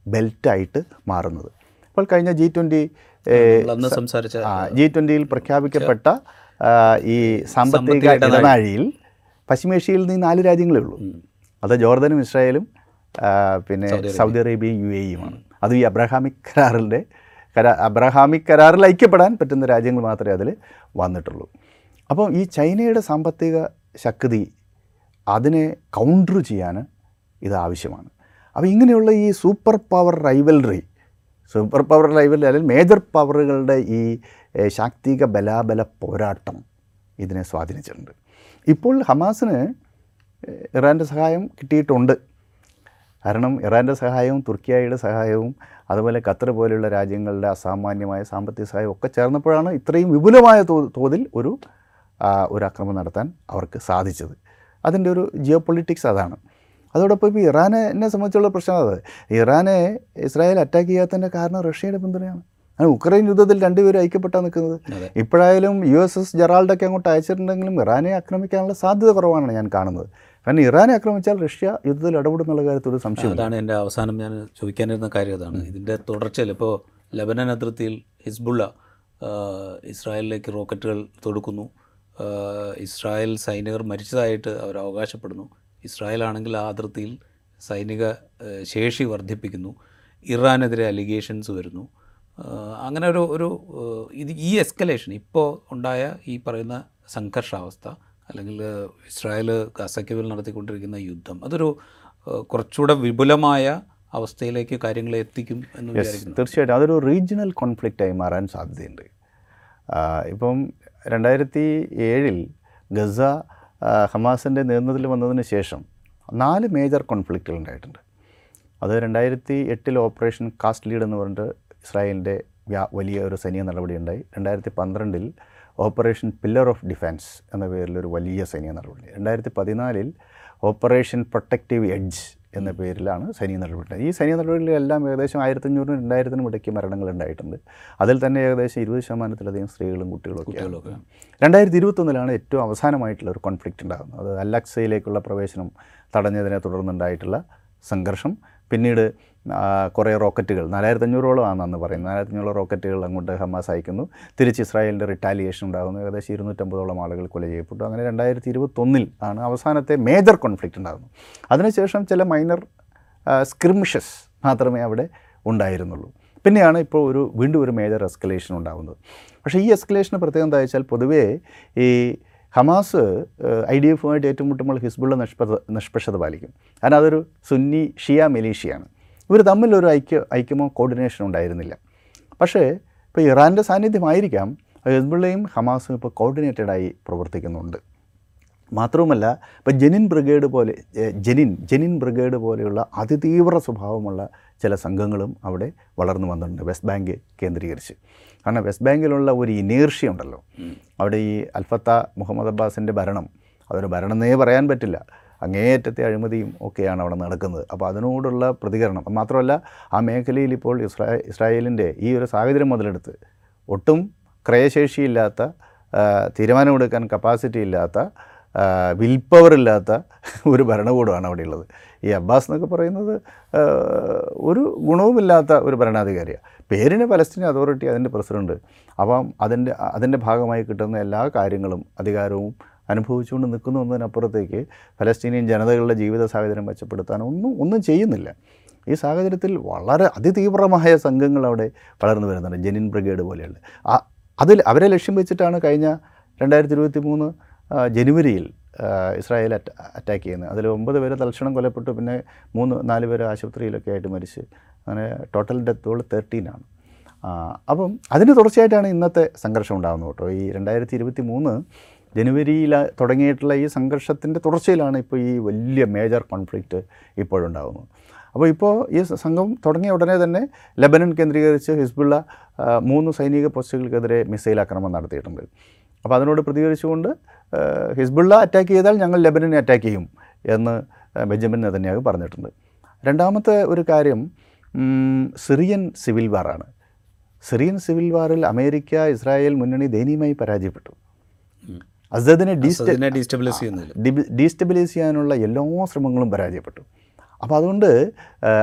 [SPEAKER 1] ബെൽറ്റായിട്ട് മാറുന്നത്. ഇപ്പോൾ കഴിഞ്ഞ ജി
[SPEAKER 2] ട്വന്റി
[SPEAKER 1] ജി ട്വന്റിയിൽ പ്രഖ്യാപിക്കപ്പെട്ട ഈ സാമ്പത്തിക
[SPEAKER 2] സാമ്പത്തിക ഇടനാഴി.
[SPEAKER 1] ഇടനാഴിയിൽ പശ്ചിമേഷ്യയിൽ നിന്ന് നാല് രാജ്യങ്ങളേ ഉള്ളൂ. അത് ജോർദനും ഇസ്രായേലും പിന്നെ സൗദി അറേബ്യയും യു എയുമാണ് അതും ഈ അബ്രഹാമിക് കരാറിന്റെ കരാ അബ്രഹാമിക് കരാറിൽ ഐക്യപ്പെടാൻ പറ്റുന്ന രാജ്യങ്ങൾ മാത്രമേ അതിൽ വന്നിട്ടുള്ളൂ. അപ്പം ഈ ചൈനയുടെ സാമ്പത്തിക ശക്തി അതിനെ കൗണ്ടർ ചെയ്യാൻ ഇത് ആവശ്യമാണ്. അപ്പോൾ ഇങ്ങനെയുള്ള ഈ super power rivalry super power rivalry അല്ലെങ്കിൽ മേജർ പവറുകളുടെ ഈ ശാക്തിക ബലാബല പോരാട്ടം ഇതിനെ സ്വാധീനിച്ചിട്ടുണ്ട്. ഇപ്പോൾ ഹമാസിന് ഇറാന്റെ സഹായം കിട്ടിയിട്ടുണ്ട്. കാരണം ഇറാന്റെ സഹായവും തുർക്കിയായുടെ സഹായവും അതുപോലെ ഖത്തർ പോലെയുള്ള രാജ്യങ്ങളുടെ അസാമാന്യമായ സാമ്പത്തിക സഹായം ഒക്കെ ചേർന്നപ്പോഴാണ് ഇത്രയും വിപുലമായ തോതിൽ ഒരു ഒരു ആക്രമണം നടത്താൻ അവർക്ക് സാധിച്ചത്. അതിന്റെ ഒരു ജിയോ പൊളിറ്റിക്സ് അതാണ്. അതോടൊപ്പം ഇപ്പോൾ ഇറാനെ എന്നെ സംബന്ധിച്ചുള്ള പ്രശ്നം അത്. ഇറാനെ ഇസ്രായേൽ അറ്റാക്ക് ചെയ്യാത്തതിന്റെ കാരണം റഷ്യയുടെ പിന്തുണയാണ്. അങ്ങനെ ഉക്രൈൻ യുദ്ധത്തിൽ രണ്ടുപേരും ഐക്യപ്പെട്ടാണ് നിൽക്കുന്നത്. ഇപ്പോഴായാലും യു എസ് എസ് ജെറാൾഡൊക്കെ അങ്ങോട്ട് അയച്ചിട്ടുണ്ടെങ്കിലും ഇറാനെ ആക്രമിക്കാനുള്ള സാധ്യത കുറവാണ് ഞാൻ കാണുന്നത്. കാരണം ഇറാനെ ആക്രമിച്ചാൽ റഷ്യ യുദ്ധത്തിൽ ഇടപെടുന്നുള്ള കാര്യത്തിൽ ഒരു സംശയം
[SPEAKER 2] അതാണ് എന്റെ അവസാനം ഞാൻ ചോദിക്കാനിരുന്ന കാര്യം അതാണ്. ഇതിന്റെ തുടർച്ചയിൽ ഇപ്പോൾ ലബനൻ അതിർത്തിയിൽ ഹിസ്ബുള്ള ഇസ്രായേലിലേക്ക് റോക്കറ്റുകൾ തൊടുക്കുന്നു. ഇസ്രായേൽ സൈനികർ മരിച്ചതായിട്ട് അവർ അവകാശപ്പെടുന്നു. ഇസ്രായേൽ ആണെങ്കിൽ ആ അതിർത്തിയിൽ സൈനിക ശേഷി വർദ്ധിപ്പിക്കുന്നു. ഇറാനെതിരെ അലിഗേഷൻസ് വരുന്നു. അങ്ങനെ ഒരു ഒരു ഇത് ഈ എസ്കലേഷൻ ഇപ്പോൾ ഉണ്ടായ ഈ പറയുന്ന സംഘർഷാവസ്ഥ അല്ലെങ്കിൽ ഇസ്രായേൽ ഗസയ്ക്കുവിൽ നടത്തിക്കൊണ്ടിരിക്കുന്ന യുദ്ധം അതൊരു കുറച്ചുകൂടെ വിപുലമായ അവസ്ഥയിലേക്ക് കാര്യങ്ങളെ എത്തിക്കും എന്ന് വിചാരിക്കുന്നു.
[SPEAKER 1] തീർച്ചയായിട്ടും. അതൊരു റീജിയണൽ കോൺഫ്ലിക്റ്റായി മാറാൻ സാധ്യതയുണ്ട്. ഇപ്പം രണ്ടായിരത്തി ഏഴിൽ ഗസ ഹമാസിന്റെ നേതൃത്വത്തിൽ വന്നതിന് ശേഷം നാല് മേജർ കോൺഫ്ലിക്റ്റുകൾ ഉണ്ടായിട്ടുണ്ട്. അത് രണ്ടായിരത്തി എട്ടിൽ ഓപ്പറേഷൻ കാസ്റ്റ് ലീഡ് എന്ന് പറഞ്ഞിട്ട് ഇസ്രായേലിന്റെ വ്യാ വലിയ ഒരു സൈനിക നടപടി ഉണ്ടായി. രണ്ടായിരത്തി പന്ത്രണ്ടിൽ ഓപ്പറേഷൻ പില്ലർ ഓഫ് ഡിഫൻസ് എന്ന പേരിൽ ഒരു വലിയ സൈനിക നടപടി. രണ്ടായിരത്തി പതിനാലിൽ ഓപ്പറേഷൻ പ്രൊട്ടക്റ്റീവ് എഡ്ജ് എന്ന പേരിലാണ് സൈനിക നടപടി. ഈ സൈനിക നടപടികളിലെല്ലാം ഏകദേശം ആയിരത്തഞ്ഞൂറിനും രണ്ടായിരത്തിനും ഇടയ്ക്ക് മരണങ്ങൾ ഉണ്ടായിട്ടുണ്ട്. അതിൽ തന്നെ ഏകദേശം ഇരുപത് ശതമാനത്തിലധികം സ്ത്രീകളും കുട്ടികളും ഒക്കെ രണ്ടായിരത്തി ഇരുപത്തൊന്നിലാണ് ഏറ്റവും അവസാനമായിട്ടുള്ള ഒരു കോൺഫ്ലിക്റ്റ് ഉണ്ടാകുന്നത്. അത് അലക്സയിലേക്കുള്ള പ്രവേശനം തടഞ്ഞതിനെ തുടർന്നുണ്ടായിട്ടുള്ള സംഘർഷം. പിന്നീട് കുറേ റോക്കറ്റുകൾ. നാലായിരത്തി അഞ്ഞൂറോളം ആണ് അന്ന് പറയുന്നത്. നാലായിരത്തി അഞ്ഞൂറ് റോക്കറ്റുകൾ അങ്ങോട്ട് ഹമാസ് അയക്കുന്നു. തിരിച്ച് ഇസ്രായേലിന്റെ റിട്ടാലിയേഷൻ ഉണ്ടാകുന്നു. ഏകദേശം ഇരുന്നൂറ്റമ്പതോളം ആളുകൾ കൊല ചെയ്യപ്പെട്ടു. അങ്ങനെ രണ്ടായിരത്തി ഇരുപത്തൊന്നിൽ ആണ് അവസാനത്തെ മേജർ കോൺഫ്ലിക്റ്റ് ഉണ്ടാകുന്നത്. അതിനുശേഷം ചില മൈനർ സ്ക്രിമിഷസ് മാത്രമേ അവിടെ ഉണ്ടായിരുന്നുള്ളൂ. പിന്നെയാണ് ഇപ്പോൾ ഒരു വീണ്ടും ഒരു മേജർ എസ്കലേഷൻ ഉണ്ടാകുന്നത്. പക്ഷേ ഈ എസ്കലേഷന് പ്രത്യേകം എന്താ വെച്ചാൽ പൊതുവേ ഈ ഹമാസ് ഐ ഡി എഫുമായിട്ട് ഏറ്റുമുട്ടുമ്പോൾ ഹിസ്ബുള്ള നിഷ്പ നിഷ്പക്ഷത പാലിക്കും. കാരണം അതൊരു സുന്നി ഷിയ മെലീഷ്യയാണ്. ഇവർ തമ്മിലൊരു ഐക്യ ഐക്യമോ കോർഡിനേഷനോ ഉണ്ടായിരുന്നില്ല. പക്ഷേ ഇപ്പോൾ ഇറാന്റെ സാന്നിധ്യമായിരിക്കാം ഹെസ്ബുള്ളയും ഹമാസും ഇപ്പോൾ കോർഡിനേറ്റഡായി പ്രവർത്തിക്കുന്നുണ്ട്. മാത്രവുമല്ല ഇപ്പോൾ ജെനിൻ ബ്രിഗേഡ് പോലെ ജെനിൻ ജെനിൻ ബ്രിഗേഡ് പോലെയുള്ള അതിതീവ്ര സ്വഭാവമുള്ള ചില സംഘങ്ങളും അവിടെ വളർന്നു വന്നിട്ടുണ്ട് വെസ്റ്റ് ബാങ്ക് കേന്ദ്രീകരിച്ച്. കാരണം വെസ്റ്റ് ബാങ്കിലുള്ള ഒരു ഇനേർഷ്യ ഉണ്ടല്ലോ. അവിടെ ഈ അൽഫത്ത മുഹമ്മദ് അബ്ബാസിന്റെ ഭരണം. അതൊരു ഭരണമെന്നേ പറയാൻ പറ്റില്ല. അങ്ങേയറ്റത്തെ അഴിമതിയും ഒക്കെയാണ് അവിടെ നടക്കുന്നത്. അപ്പോൾ അതിനോടുള്ള പ്രതികരണം. മാത്രമല്ല ആ മേഖലയിൽ ഇപ്പോൾ ഇസ്രാ ഇസ്രായേലിന്റെ ഈ ഒരു സാഹചര്യം മുതലെടുത്ത് ഒട്ടും ക്രയശേഷിയില്ലാത്ത തീരുമാനമെടുക്കാൻ കപ്പാസിറ്റി ഇല്ലാത്ത വിൽ പവർ ഇല്ലാത്ത ഒരു ഭരണകൂടമാണ് അവിടെ ഉള്ളത്. ഈ അബ്ബാസ് എന്നൊക്കെ പറയുന്നത് ഒരു ഗുണവുമില്ലാത്ത ഒരു ഭരണാധികാരിയാണ്. പേരിന് പലസ്തീൻ അതോറിറ്റി അതിന്റെ പ്രസിഡന്റ് അപ്പം അതിന്റെ അതിന്റെ ഭാഗമായി കിട്ടുന്ന എല്ലാ കാര്യങ്ങളും അധികാരവും അനുഭവിച്ചുകൊണ്ട് നിൽക്കുന്നു എന്നതിനപ്പുറത്തേക്ക് ഫലസ്തീനിയൻ ജനതകളുടെ ജീവിത സാഹചര്യം മെച്ചപ്പെടുത്താൻ ഒന്നും ഒന്നും ചെയ്യുന്നില്ല. ഈ സാഹചര്യത്തിൽ വളരെ അതിതീവ്രമായ സംഘങ്ങൾ അവിടെ വളർന്നു വരുന്നുണ്ട്. ജെനിൻ ബ്രിഗേഡ് പോലെയുള്ള. അതിൽ അവരെ ലക്ഷ്യം വെച്ചിട്ടാണ് കഴിഞ്ഞ രണ്ടായിരത്തി ഇരുപത്തി മൂന്ന് ജനുവരിയിൽ ഇസ്രായേൽ അറ്റ അറ്റാക്ക് ചെയ്യുന്നത്. അതിൽ ഒമ്പത് പേര് തൽക്ഷണം കൊല്ലപ്പെട്ടു. പിന്നെ മൂന്ന് നാല് പേര് ആശുപത്രിയിലൊക്കെ ആയിട്ട് മരിച്ച്. അങ്ങനെ ടോട്ടൽ ഡെത്തുകൾ തേർട്ടീനാണ് അപ്പം അതിന് തുടർച്ചയായിട്ടാണ് ഇന്നത്തെ സംഘർഷം ഉണ്ടാകുന്നത് കേട്ടോ. ഈ രണ്ടായിരത്തി ഇരുപത്തി മൂന്ന് ജനുവരിയിൽ തുടങ്ങിയിട്ടുള്ള ഈ സംഘർഷത്തിന്റെ തുടർച്ചയിലാണ് ഇപ്പോൾ ഈ വലിയ മേജർ കോൺഫ്ലിക്റ്റ് ഇപ്പോഴുണ്ടാകുന്നത് അപ്പോൾ ഇപ്പോൾ ഈ സംഘം തുടങ്ങിയ ഉടനെ തന്നെ ലെബനൻ കേന്ദ്രീകരിച്ച് ഹിസ്ബുള്ള മൂന്ന് സൈനിക പോസ്റ്റുകൾക്കെതിരെ മിസൈൽ ആക്രമണം നടത്തിയിട്ടുണ്ട്. അപ്പോൾ അതിനോട് പ്രതികരിച്ചുകൊണ്ട് ഹിസ്ബുള്ള അറ്റാക്ക് ചെയ്താൽ ഞങ്ങൾ ലെബനനെ അറ്റാക്ക് ചെയ്യും എന്ന് ബെഞ്ചമിൻ നെതന്യാഹു പറഞ്ഞിട്ടുണ്ട്. രണ്ടാമത്തെ ഒരു കാര്യം സിറിയൻ സിവിൽ വാറാണ് സിറിയൻ സിവിൽ വാറിൽ അമേരിക്ക ഇസ്രായേൽ മുന്നണി ദയനീയമായി പരാജയപ്പെട്ടു. അസദിനെ
[SPEAKER 2] ഡീസ്റ്റബിലൈസ്
[SPEAKER 1] ഡീസ്റ്റബിലൈസ് ചെയ്യാനുള്ള എല്ലാ ശ്രമങ്ങളും പരാജയപ്പെട്ടു. അപ്പോൾ അതുകൊണ്ട്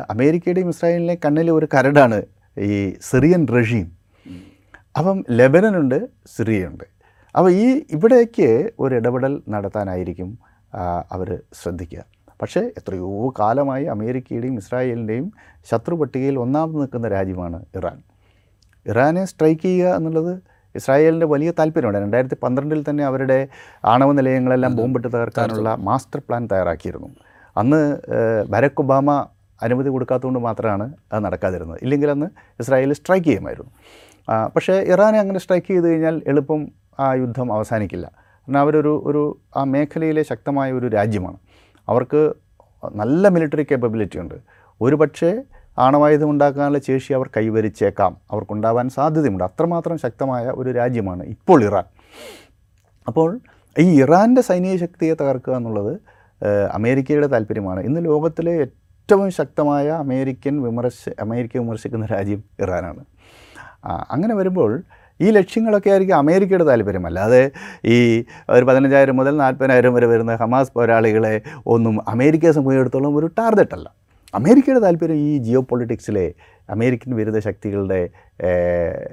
[SPEAKER 1] അമേരിക്കയുടെയും ഇസ്രായേലിന്റെയും കണ്ണിൽ ഒരു കരടാണ് ഈ സിറിയൻ റെഷീം അപ്പം ലെബനനുണ്ട് സിറിയയുണ്ട്. അപ്പോൾ ഈ ഇവിടേക്ക് ഒരു ഇടപെടൽ നടത്താനായിരിക്കും അവർ ശ്രദ്ധിക്കുക. പക്ഷേ എത്രയോ കാലമായി അമേരിക്കയുടെയും ഇസ്രായേലിന്റെയും ശത്രു പട്ടികയിൽ ഒന്നാമത് നിൽക്കുന്ന രാജ്യമാണ് ഇറാൻ. ഇറാനെ സ്ട്രൈക്ക് ചെയ്യുക എന്നുള്ളത് ഇസ്രായേലിന്റെ വലിയ താല്പര്യമുണ്ട്. രണ്ടായിരത്തി പന്ത്രണ്ടിൽ തന്നെ അവരുടെ ആണവ നിലയങ്ങളെല്ലാം ബോംബിട്ട് തകർക്കാനുള്ള മാസ്റ്റർ പ്ലാൻ തയ്യാറാക്കിയിരുന്നു. അന്ന് ബരക് ഒബാമ അനുമതി കൊടുക്കാത്തതുകൊണ്ട് മാത്രമാണ് അത് നടക്കാതിരുന്നത്. ഇല്ലെങ്കിൽ അന്ന് ഇസ്രായേൽ സ്ട്രൈക്ക് ചെയ്യുമായിരുന്നു. പക്ഷേ ഇറാനെ അങ്ങനെ സ്ട്രൈക്ക് ചെയ്ത് കഴിഞ്ഞാൽ എളുപ്പം ആ യുദ്ധം അവസാനിക്കില്ല. കാരണം അവരൊരു ഒരു ആ മേഖലയിലെ ശക്തമായ ഒരു രാജ്യമാണ്. അവർക്ക് നല്ല മിലിറ്ററി കേപ്പബിലിറ്റി ഉണ്ട്. ഒരു പക്ഷേ ആണവായുധം ഉണ്ടാക്കാനുള്ള ശേഷി അവർ കൈവരിച്ചേക്കാം. അവർക്കുണ്ടാവാൻ സാധ്യതയുണ്ട്. അത്രമാത്രം ശക്തമായ ഒരു രാജ്യമാണ് ഇപ്പോൾ ഇറാൻ. അപ്പോൾ ഈ ഇറാന്റെ സൈനിക ശക്തിയെ തകർക്കുക എന്നുള്ളത് അമേരിക്കയുടെ താല്പര്യമാണ്. ഇന്ന് ലോകത്തിലെ ഏറ്റവും ശക്തമായ അമേരിക്കൻ വിമർശ അമേരിക്ക വിമർശിക്കുന്ന രാജ്യം ഇറാനാണ്. അങ്ങനെ വരുമ്പോൾ ഈ ലക്ഷ്യങ്ങളൊക്കെ ആയിരിക്കും അമേരിക്കയുടെ താല്പര്യം. അല്ലാതെ ഈ ഒരു പതിനഞ്ചായിരം മുതൽ നാൽപ്പതിനായിരം വരെ വരുന്ന ഹമാസ് പോരാളികളെ ഒന്നും അമേരിക്കയെ സംബന്ധിച്ചിടത്തോളം ഒരു ടാർഗറ്റ് അല്ല അമേരിക്കയുടെ താല്പര്യം ഈ ജിയോ പൊളിറ്റിക്സിലെ അമേരിക്കൻ വിരുദ്ധ ശക്തികളുടെ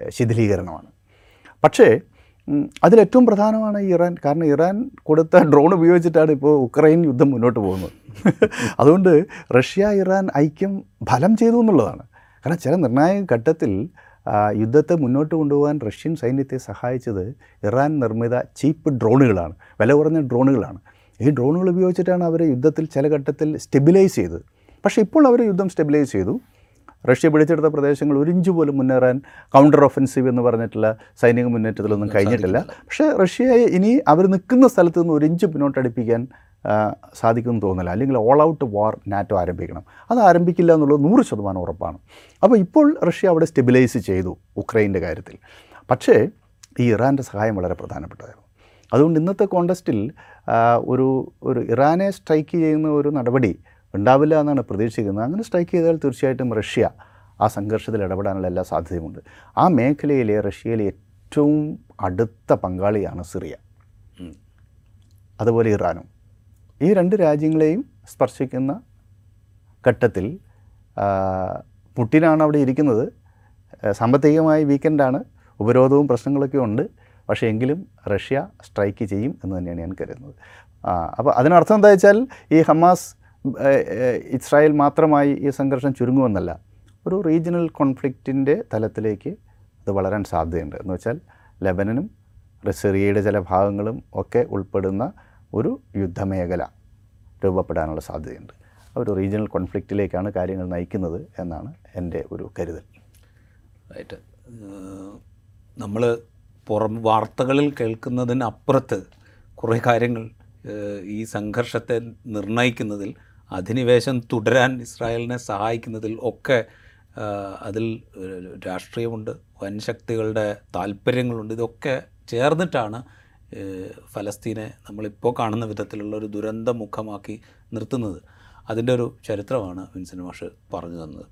[SPEAKER 1] ശിഥിലീകരണമാണ്. പക്ഷേ അതിലേറ്റവും പ്രധാനമാണ് ഇറാൻ. കാരണം ഇറാൻ കൊടുത്ത ഡ്രോൺ ഉപയോഗിച്ചിട്ടാണ് ഇപ്പോൾ ഉക്രൈൻ യുദ്ധം മുന്നോട്ട് പോകുന്നത്. അതുകൊണ്ട് റഷ്യ ഇറാൻ ഐക്യം ഫലം ചെയ്തു എന്നുള്ളതാണ്. കാരണം ചില നിർണായക ഘട്ടത്തിൽ യുദ്ധത്തെ മുന്നോട്ട് കൊണ്ടുപോകാൻ റഷ്യൻ സൈന്യത്തെ സഹായിച്ചത് ഇറാൻ നിർമ്മിത ചീപ്പ് ഡ്രോണുകളാണ്. വില കുറഞ്ഞ ഡ്രോണുകളാണ്. ഈ ഡ്രോണുകൾ ഉപയോഗിച്ചിട്ടാണ് അവർ യുദ്ധത്തിൽ ചില ഘട്ടത്തിൽ സ്റ്റെബിലൈസ് ചെയ്തത്. പക്ഷേ ഇപ്പോൾ അവർ യുദ്ധം സ്റ്റെബിലൈസ് ചെയ്തു. റഷ്യ പിടിച്ചെടുത്ത പ്രദേശങ്ങൾ ഒരു ഇഞ്ച് പോലും മുന്നേറാൻ കൗണ്ടർ ഒഫൻസീവ് എന്ന് പറഞ്ഞിട്ടുള്ള സൈനിക മുന്നേറ്റത്തിലൊന്നും കഴിഞ്ഞിട്ടില്ല. പക്ഷേ റഷ്യയെ ഇനി അവർ നിൽക്കുന്ന സ്ഥലത്ത് നിന്ന് ഒരു ഇഞ്ച് പിന്നോട്ടടിപ്പിക്കാൻ സാധിക്കുമെന്ന് തോന്നില്ല അല്ലെങ്കിൽ ഓൾ ഔട്ട് വാർ നാറ്റോ ആരംഭിക്കണം. അത് ആരംഭിക്കില്ല എന്നുള്ളത് നൂറ് ശതമാനം ഉറപ്പാണ്. അപ്പോൾ ഇപ്പോൾ റഷ്യ അവിടെ സ്റ്റെബിലൈസ് ചെയ്തു ഉക്രൈന്റെ കാര്യത്തിൽ. പക്ഷേ ഈ ഇറാന്റെ സഹായം വളരെ പ്രധാനപ്പെട്ടതായിരുന്നു. അതുകൊണ്ട് ഇന്നത്തെ കോണ്ടസ്റ്റിൽ ഒരു ഒരു ഇറാനെ സ്ട്രൈക്ക് ചെയ്യുന്ന ഒരു നടപടി ഉണ്ടാവില്ല എന്നാണ് പ്രതീക്ഷിക്കുന്നത്. അങ്ങനെ സ്ട്രൈക്ക് ചെയ്താൽ തീർച്ചയായിട്ടും റഷ്യ ആ സംഘർഷത്തിൽ ഇടപെടാനുള്ള എല്ലാ സാധ്യതയുമുണ്ട്. ആ മേഖലയിലെ റഷ്യയിലെ ഏറ്റവും അടുത്ത പങ്കാളിയാണ് സിറിയ. അതുപോലെ ഇറാനും. ഈ രണ്ട് രാജ്യങ്ങളെയും സ്പർശിക്കുന്ന ഘട്ടത്തിൽ പുട്ടിനാണ് അവിടെ ഇരിക്കുന്നത്. സാമ്പത്തികമായി വീക്കെൻഡാണ് ഉപരോധവും പ്രശ്നങ്ങളൊക്കെ ഉണ്ട്. പക്ഷേ എങ്കിലും റഷ്യ സ്ട്രൈക്ക് ചെയ്യും എന്ന് തന്നെയാണ് ഞാൻ കരുതുന്നത്. അപ്പോൾ അതിനർത്ഥം എന്താ വെച്ചാൽ ഈ ഹമാസ് ഇസ്രായേൽ മാത്രമായി ഈ സംഘർഷം ചുരുങ്ങുമെന്നല്ല ഒരു റീജിയണൽ കോൺഫ്ലിക്റ്റിന്റെ തലത്തിലേക്ക് അത് വളരാൻ സാധ്യതയുണ്ട്. എന്ന് വെച്ചാൽ ലെബനനും സിറിയയുടെ ചില ഭാഗങ്ങളും ഒക്കെ ഉൾപ്പെടുന്ന ഒരു യുദ്ധമേഖല രൂപപ്പെടാനുള്ള സാധ്യതയുണ്ട്. ഒരു റീജിയണൽ കോൺഫ്ലിക്റ്റിലേക്കാണ് കാര്യങ്ങൾ നയിക്കുന്നത് എന്നാണ് എന്റെ ഒരു കരുതൽ.
[SPEAKER 2] റൈറ്റ് നമ്മൾ പുറം വാർത്തകളിൽ കേൾക്കുന്നതിനപ്പുറത്ത് കുറേ കാര്യങ്ങൾ ഈ സംഘർഷത്തെ നിർണയിക്കുന്നതിൽ അധിനിവേശം തുടരാൻ ഇസ്രായേലിനെ സഹായിക്കുന്നതിൽ ഒക്കെ അതിൽ രാഷ്ട്രീയമുണ്ട് വൻശക്തികളുടെ താല്പര്യങ്ങളുണ്ട് ഇതൊക്കെ ചേർന്നിട്ടാണ് ഫലസ്തീനെ നമ്മളിപ്പോൾ കാണുന്ന വിധത്തിലുള്ള ഒരു ദുരന്തമുഖമാക്കി നിർത്തുന്നത്. അതിന്റെ ഒരു ചരിത്രമാണ് വിൻസെന്റ് മാഷ് പറഞ്ഞു തന്നത്.